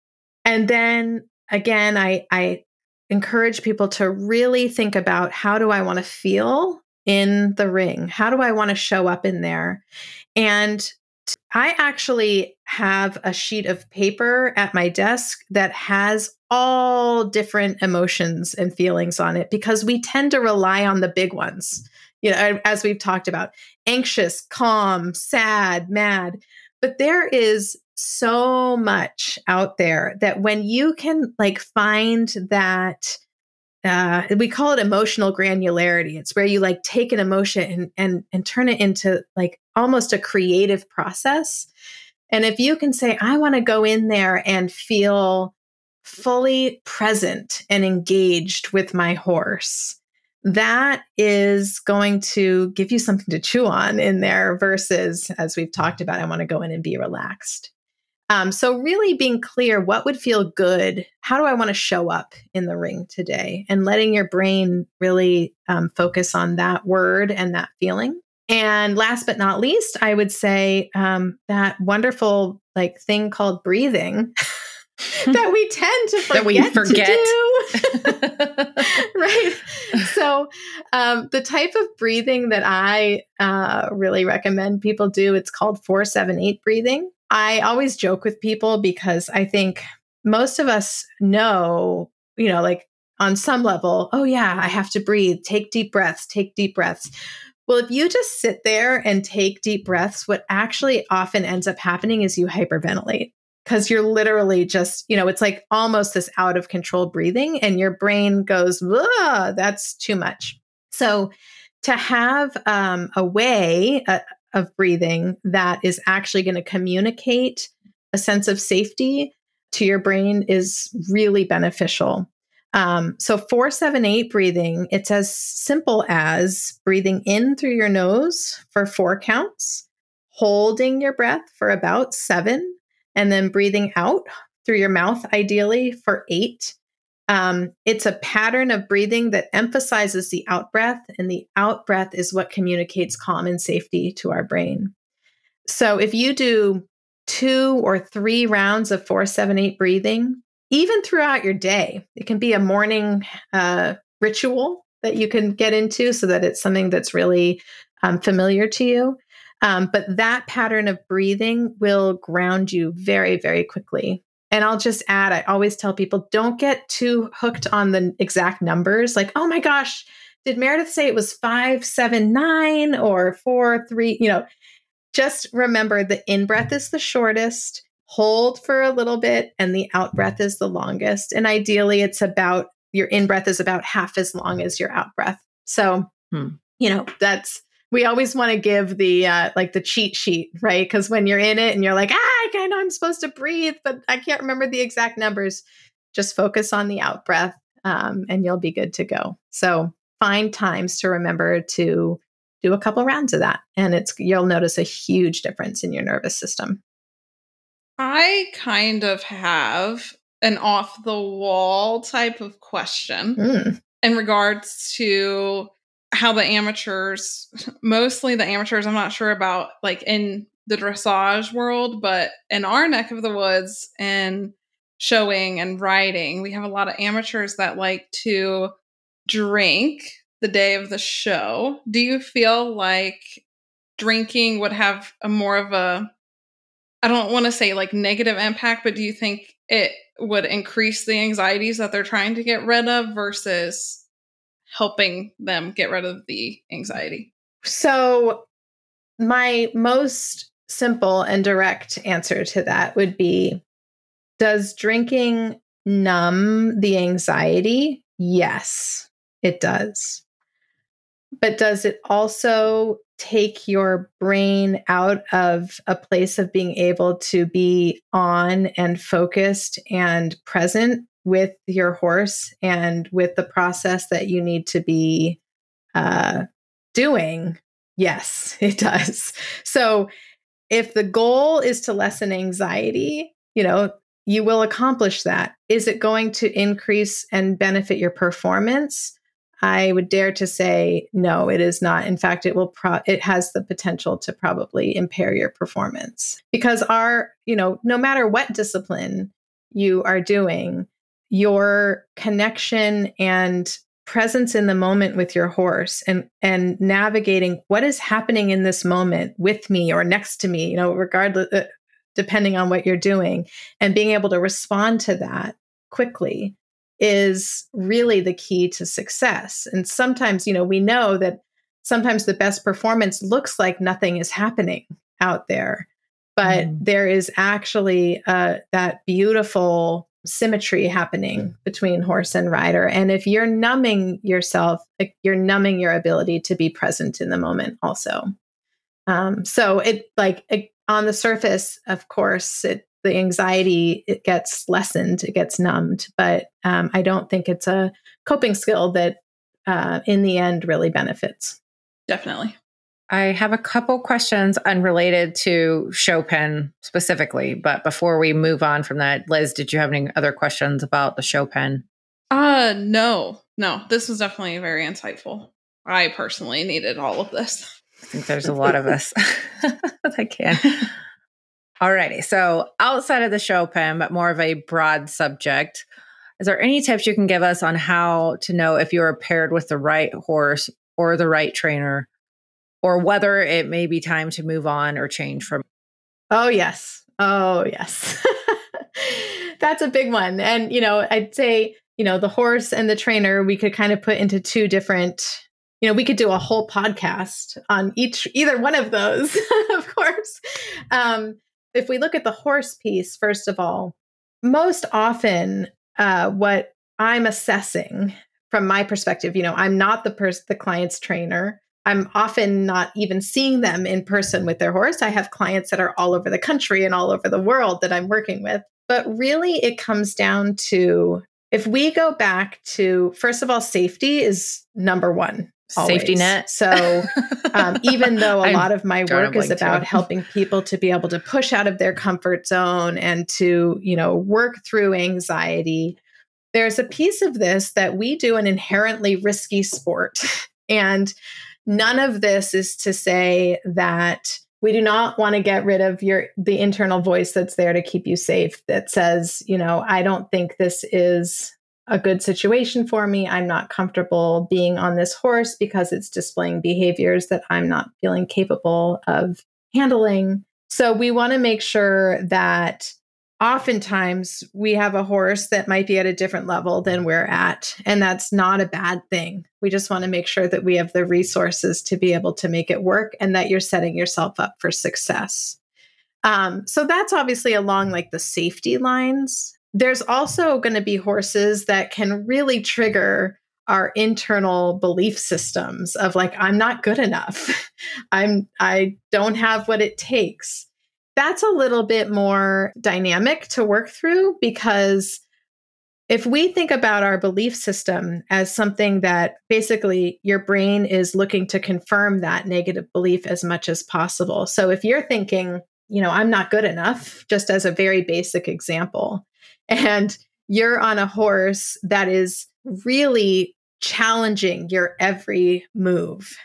And then again, I I encourage people to really think about how do I want to feel in the ring? How do I want to show up in there? And I actually have a sheet of paper at my desk that has all different emotions and feelings on it because we tend to rely on the big ones. You know, as we've talked about, anxious, calm, sad, mad. But there is so much out there that when you can like find that uh, we call it emotional granularity. It's where you like take an emotion and and and turn it into like almost a creative process. And if you can say, I want to go in there and feel fully present and engaged with my horse, that is going to give you something to chew on in there versus, as we've talked about, I want to go in and be relaxed. Um, so, really being clear what would feel good? How do I want to show up in the ring today? And letting your brain really um, focus on that word and that feeling. And last but not least, I would say um, that wonderful like thing called breathing that we tend to forget. that we forget. right. So, um, the type of breathing that I uh, really recommend people do, it's called 478 breathing. I always joke with people because I think most of us know, you know, like on some level, oh, yeah, I have to breathe, take deep breaths, take deep breaths. Well, if you just sit there and take deep breaths, what actually often ends up happening is you hyperventilate because you're literally just, you know, it's like almost this out of control breathing, and your brain goes, that's too much. So, to have um, a way, a, of breathing that is actually going to communicate a sense of safety to your brain is really beneficial. Um, so, 478 breathing, it's as simple as breathing in through your nose for four counts, holding your breath for about seven, and then breathing out through your mouth, ideally for eight. Um, it's a pattern of breathing that emphasizes the out breath, and the out breath is what communicates calm and safety to our brain. So if you do two or three rounds of four, seven, eight breathing, even throughout your day, it can be a morning uh, ritual that you can get into so that it's something that's really um, familiar to you. Um, but that pattern of breathing will ground you very, very quickly. And I'll just add, I always tell people don't get too hooked on the exact numbers. Like, oh my gosh, did Meredith say it was five, seven, nine, or four, three? You know, just remember the in breath is the shortest, hold for a little bit, and the out breath is the longest. And ideally, it's about your in breath is about half as long as your out breath. So, hmm. you know, that's we always want to give the uh, like the cheat sheet, right? Because when you're in it and you're like, ah, I know I'm supposed to breathe, but I can't remember the exact numbers. Just focus on the out breath, um, and you'll be good to go. So find times to remember to do a couple rounds of that, and it's you'll notice a huge difference in your nervous system. I kind of have an off the wall type of question mm. in regards to how the amateurs, mostly the amateurs, I'm not sure about like in the dressage world, but in our neck of the woods and showing and riding, we have a lot of amateurs that like to drink the day of the show. Do you feel like drinking would have a more of a I don't want to say like negative impact, but do you think it would increase the anxieties that they're trying to get rid of versus helping them get rid of the anxiety? So, my most simple and direct answer to that would be Does drinking numb the anxiety? Yes, it does. But does it also take your brain out of a place of being able to be on and focused and present with your horse and with the process that you need to be uh, doing? Yes, it does. So, if the goal is to lessen anxiety, you know, you will accomplish that. Is it going to increase and benefit your performance? I would dare to say no, it is not. In fact, it will pro- it has the potential to probably impair your performance because our, you know, no matter what discipline you are doing, your connection and presence in the moment with your horse and and navigating what is happening in this moment with me or next to me, you know, regardless uh, depending on what you're doing and being able to respond to that quickly is really the key to success. And sometimes, you know, we know that sometimes the best performance looks like nothing is happening out there, but mm. there is actually uh, that beautiful symmetry happening between horse and rider. And if you're numbing yourself, you're numbing your ability to be present in the moment also. Um, so it like it, on the surface, of course, it the anxiety it gets lessened, it gets numbed. But um, I don't think it's a coping skill that, uh, in the end, really benefits. Definitely. I have a couple questions unrelated to show pen specifically, but before we move on from that, Liz, did you have any other questions about the show pen? Uh no. No, this was definitely very insightful. I personally needed all of this. I think there's a lot of us that can. Alrighty. So outside of the show pen, but more of a broad subject, is there any tips you can give us on how to know if you are paired with the right horse or the right trainer, or whether it may be time to move on or change from? Oh, yes. Oh, yes. That's a big one. And, you know, I'd say, you know, the horse and the trainer, we could kind of put into two different you know we could do a whole podcast on each either one of those of course um, if we look at the horse piece, first of all, most often uh, what I'm assessing from my perspective, you know, I'm not the person, the client's trainer. I'm often not even seeing them in person with their horse. I have clients that are all over the country and all over the world that I'm working with. But really, it comes down to if we go back to, first of all, safety is number one. Always. Safety net. So, um, even though a lot of my work is about helping people to be able to push out of their comfort zone and to, you know, work through anxiety, there's a piece of this that we do an inherently risky sport. And none of this is to say that we do not want to get rid of your the internal voice that's there to keep you safe that says, you know, I don't think this is a good situation for me. I'm not comfortable being on this horse because it's displaying behaviors that I'm not feeling capable of handling. So we want to make sure that oftentimes we have a horse that might be at a different level than we're at. And that's not a bad thing. We just want to make sure that we have the resources to be able to make it work and that you're setting yourself up for success. Um, so that's obviously along like the safety lines there's also going to be horses that can really trigger our internal belief systems of like i'm not good enough i'm i don't have what it takes that's a little bit more dynamic to work through because if we think about our belief system as something that basically your brain is looking to confirm that negative belief as much as possible so if you're thinking you know i'm not good enough just as a very basic example and you're on a horse that is really challenging your every move.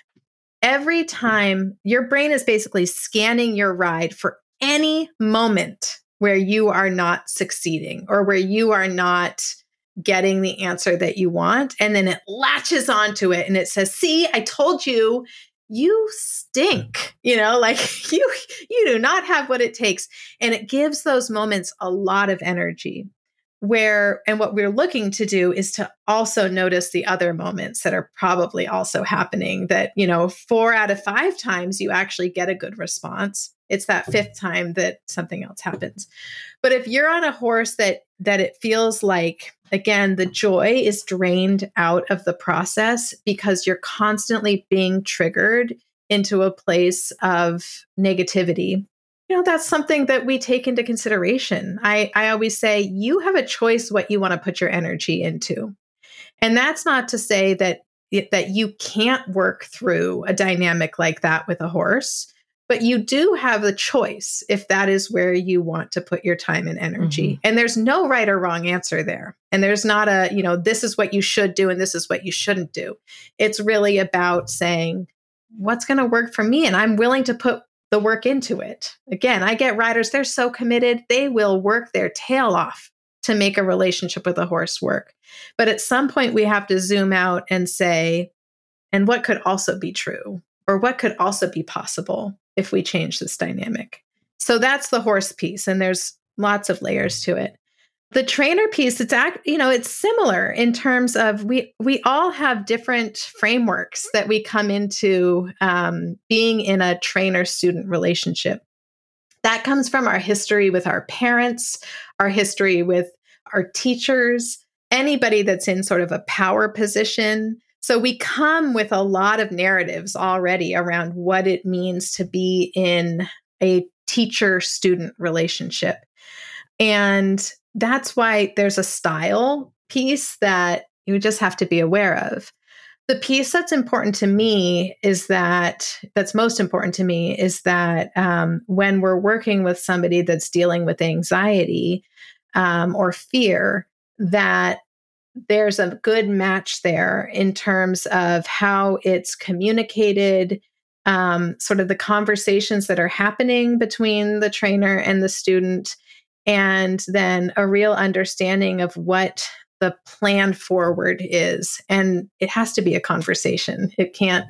Every time your brain is basically scanning your ride for any moment where you are not succeeding or where you are not getting the answer that you want. And then it latches onto it and it says, See, I told you you stink you know like you you do not have what it takes and it gives those moments a lot of energy where and what we're looking to do is to also notice the other moments that are probably also happening that you know 4 out of 5 times you actually get a good response it's that fifth time that something else happens. But if you're on a horse that that it feels like again the joy is drained out of the process because you're constantly being triggered into a place of negativity you know that's something that we take into consideration. I i always say you have a choice what you want to put your energy into. And that's not to say that that you can't work through a dynamic like that with a horse but you do have a choice if that is where you want to put your time and energy mm-hmm. and there's no right or wrong answer there and there's not a you know this is what you should do and this is what you shouldn't do it's really about saying what's going to work for me and i'm willing to put the work into it. Again, I get riders, they're so committed, they will work their tail off to make a relationship with a horse work. But at some point, we have to zoom out and say, and what could also be true? Or what could also be possible if we change this dynamic? So that's the horse piece. And there's lots of layers to it the trainer piece it's act you know it's similar in terms of we we all have different frameworks that we come into um, being in a trainer student relationship that comes from our history with our parents our history with our teachers anybody that's in sort of a power position so we come with a lot of narratives already around what it means to be in a teacher student relationship and that's why there's a style piece that you just have to be aware of. The piece that's important to me is that, that's most important to me is that um, when we're working with somebody that's dealing with anxiety um, or fear, that there's a good match there in terms of how it's communicated, um, sort of the conversations that are happening between the trainer and the student, and then a real understanding of what the plan forward is. And it has to be a conversation. It can't,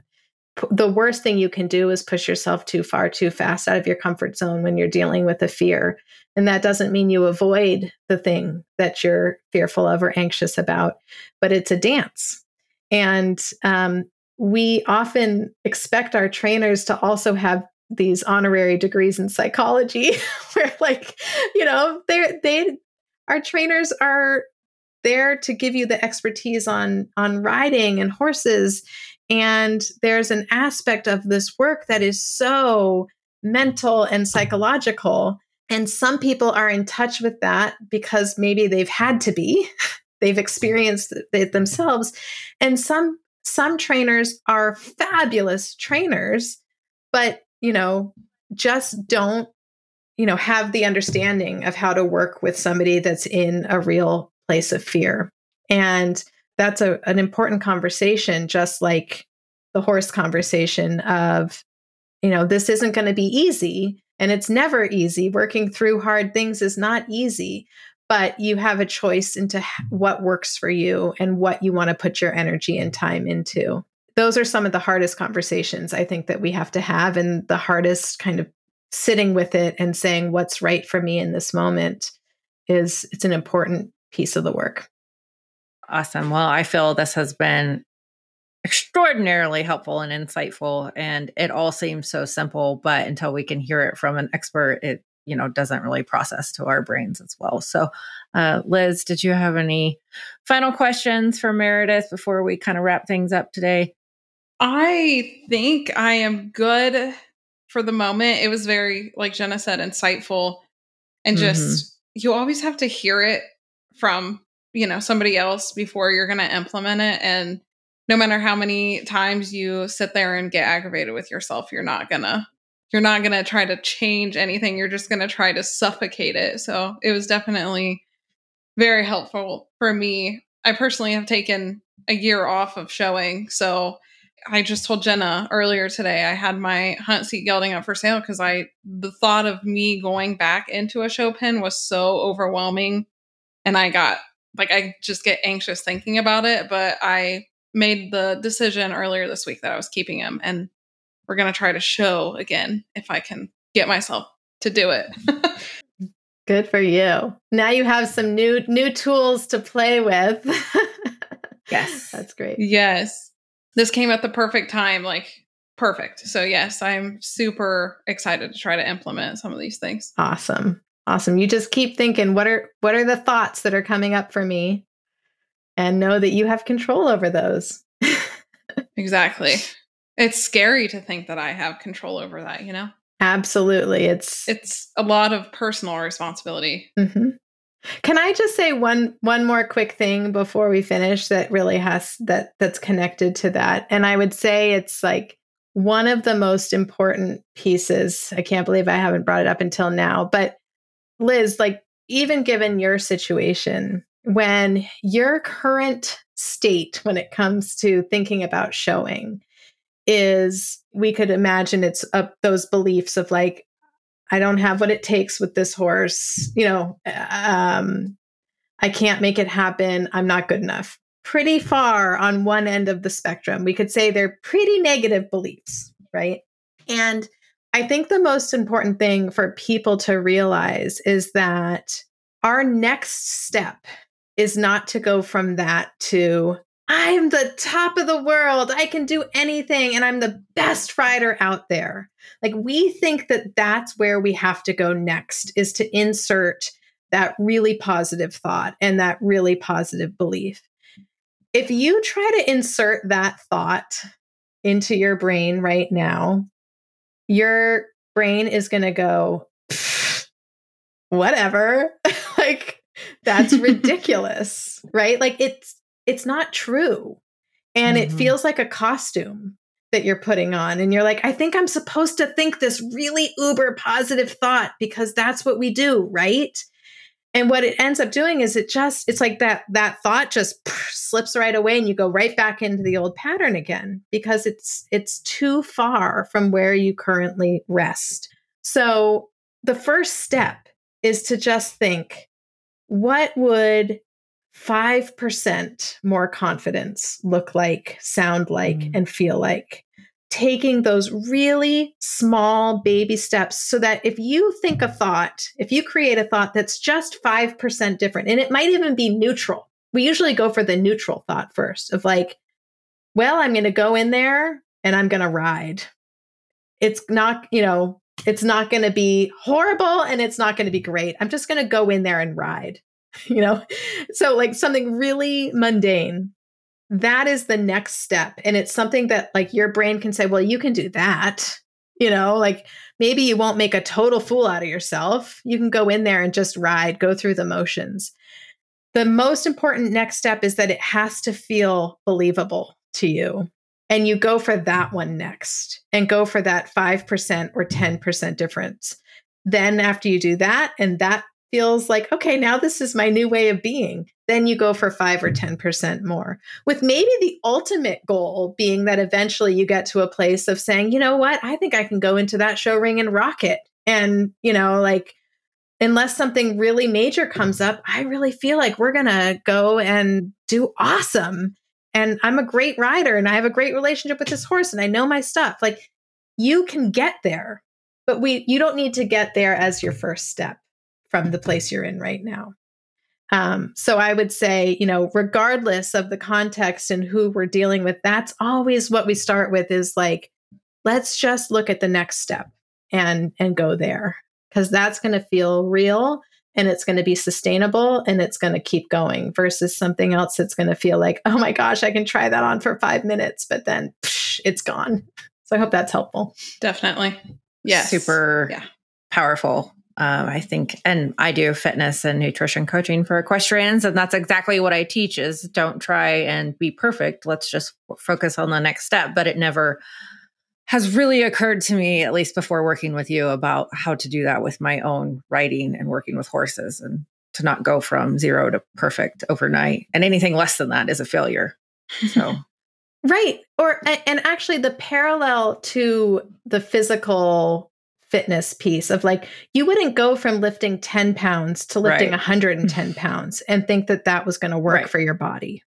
the worst thing you can do is push yourself too far, too fast out of your comfort zone when you're dealing with a fear. And that doesn't mean you avoid the thing that you're fearful of or anxious about, but it's a dance. And um, we often expect our trainers to also have these honorary degrees in psychology where like you know they're they our trainers are there to give you the expertise on on riding and horses and there's an aspect of this work that is so mental and psychological and some people are in touch with that because maybe they've had to be they've experienced it themselves and some some trainers are fabulous trainers but you know, just don't, you know, have the understanding of how to work with somebody that's in a real place of fear. And that's a, an important conversation, just like the horse conversation of, you know, this isn't going to be easy and it's never easy. Working through hard things is not easy, but you have a choice into what works for you and what you want to put your energy and time into those are some of the hardest conversations I think that we have to have, and the hardest kind of sitting with it and saying what's right for me in this moment is it's an important piece of the work. Awesome. Well, I feel this has been extraordinarily helpful and insightful and it all seems so simple but until we can hear it from an expert it you know doesn't really process to our brains as well so uh, liz did you have any final questions for meredith before we kind of wrap things up today I think I am good for the moment. It was very, like Jenna said, insightful and just mm-hmm. you always have to hear it from, you know, somebody else before you're going to implement it. And no matter how many times you sit there and get aggravated with yourself, you're not to you're not to try to change anything. You're just to try to suffocate it. So it was definitely very helpful for me. I personally have taken a year off of showing. So I just told Jenna earlier today I had my hunt seat gelding up for sale because I the thought of me going back into a show pen was so overwhelming and I got like I just get anxious thinking about it but I made the decision earlier this week that I was keeping him and we're going to try to show again if I can get myself to do it. Good for you. Now you have some new new tools to play with. Yes. That's great. yes. This came at the perfect time, like perfect. So yes, I'm super excited to try to implement some of these things. Awesome. Awesome. You just keep thinking what are what are the thoughts that are coming up for me and know that you have control over those. Exactly. It's scary to think that I have control over that, you know? Absolutely. It's It's a lot of personal responsibility. Mhm. Can I just say one one more quick thing before we finish that really has that that's connected to that? And I would say it's like one of the most important pieces. I can't believe I haven't brought it up until now, but Liz, like even given your situation, when your current state when it comes to thinking about showing is we could imagine it's up those beliefs of like I don't have what it takes with this horse. You know, um, I can't make it happen. I'm not good enough. Pretty far on one end of the spectrum. We could say they're pretty negative beliefs, right? And I think the most important thing for people to realize is that our next step is not to go from that to I'm the top of the world. I can do anything and I'm the best rider out there. Like we think that that's where we have to go next is to insert that really positive thought and that really positive belief. If you try to insert that thought into your brain right now, your brain is going to go, whatever. like, that's ridiculous, right? Like, it's, it's not true. And mm-hmm. it feels like a costume that you're putting on. And you're like, I think I'm supposed to think this really uber positive thought because that's what we do, right? And what it ends up doing is it just, it's like that, that thought just slips right away and you go right back into the old pattern again because it's, it's too far from where you currently rest. So the first step is to just think, what would 5% more confidence look like, sound like, mm. and feel like. Taking those really small baby steps so that if you think a thought, if you create a thought that's just 5% different, and it might even be neutral, we usually go for the neutral thought first of like, well, I'm going to go in there and I'm going to ride. It's not, you know, it's not going to be horrible and it's not going to be great. I'm just going to go in there and ride. you know? So, like something really mundane, that is the next step. And it's something that, like, your brain can say, well, you can do that. You know, like maybe you won't make a total fool out of yourself. You can go in there and just ride, go through the motions. The most important next step is that it has to feel believable to you. And you go for that one next and go for that 5% or 10% difference. Then, after you do that, and that feels like, okay, now this is my new way of being, then you go for five or 10% more. With maybe the ultimate goal being that eventually you get to a place of saying, you know what, I think I can go into that show ring and rock it. And, you know, like, unless something really major comes up, I really feel like we're going to go and do awesome. And I'm a great rider and I have a great relationship with this horse and I know my stuff. Like, you can get there, but we you don't need to get there as your first step from the place you're in right now. Um, so I would say, you know, regardless of the context and who we're dealing with, that's always what we start with is like, let's just look at the next step and and go there because that's going to feel real and it's going to be sustainable and it's going to keep going versus something else that's going to feel like, oh my gosh, I can try that on for five minutes, but then psh, it's gone. So I hope that's helpful. Definitely. Yeah. Super yeah. powerful um, I think, and I do fitness and nutrition coaching for equestrians, and that's exactly what I teach: is don't try and be perfect. Let's just focus on the next step. But it never has really occurred to me, at least before working with you, about how to do that with my own riding and working with horses, and to not go from zero to perfect overnight. And anything less than that is a failure. So. Right. Or, and actually, the parallel to the physical fitness piece of like you wouldn't go from lifting 10 pounds to lifting right. 110 pounds and think that that was going to work right. for your body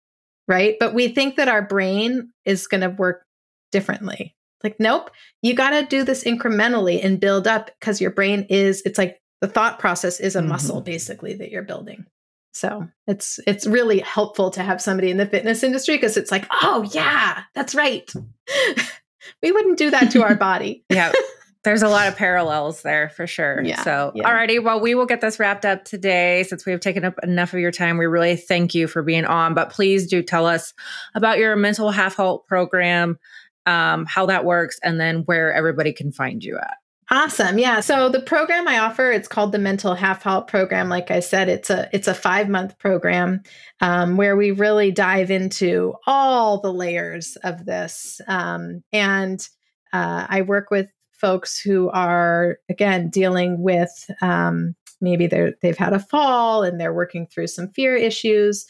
right but we think that our brain is going to work differently Like, nope, you got to do this incrementally and build up because your brain is, it's like the thought process is a Mhm. muscle basically that you're building. So it's it's really helpful to have somebody in the fitness industry because it's like, oh yeah, that's right. we wouldn't do that to our body. yeah. There's a lot of parallels there for sure. Yeah, so, yeah. alrighty. Well, we will get this wrapped up today since we have taken up enough of your time. We really thank you for being on, but please do tell us about your mental half halt program, um, how that works, and then where everybody can find you at. Awesome. Yeah. So the program I offer, it's called the Mental Half Halt Program. Like I said, it's a it's a five month program um, where we really dive into all the layers of this. Um, and uh, I work with folks who are again dealing with um, maybe they're they've had a fall and they're working through some fear issues.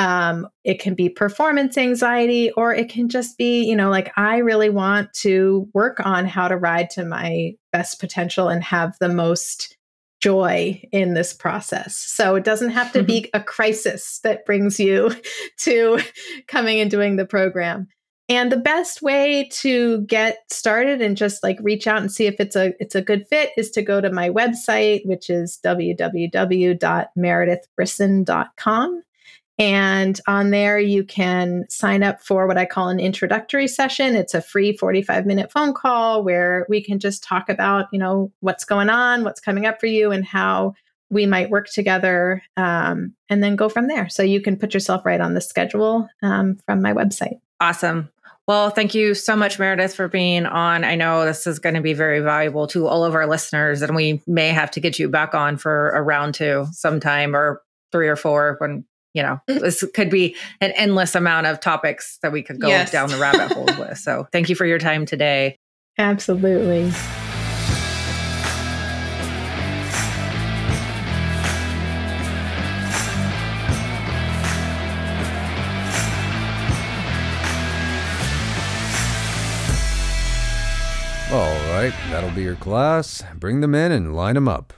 Um, it can be performance anxiety, or it can just be, you know, like I really want to work on how to ride to my best potential and have the most joy in this process. So it doesn't have to be a crisis that brings you to coming and doing the program. And the best way to get started and just like reach out and see if it's a it's a good fit is to go to my website, which is www.meredithbrisson.com. And on there, you can sign up for what I call an introductory session. It's a free 45 minute phone call where we can just talk about, you know, what's going on, what's coming up for you, and how we might work together um, and then go from there. So you can put yourself right on the schedule um, from my website. Awesome. Well, thank you so much, Meredith, for being on. I know this is going to be very valuable to all of our listeners, and we may have to get you back on for a round two sometime or three or four when, you know, mm. this could be an endless amount of topics that we could go Yes. down the rabbit hole with. So thank you for your time today. Absolutely. All right, that'll be your class. Bring them in and line them up.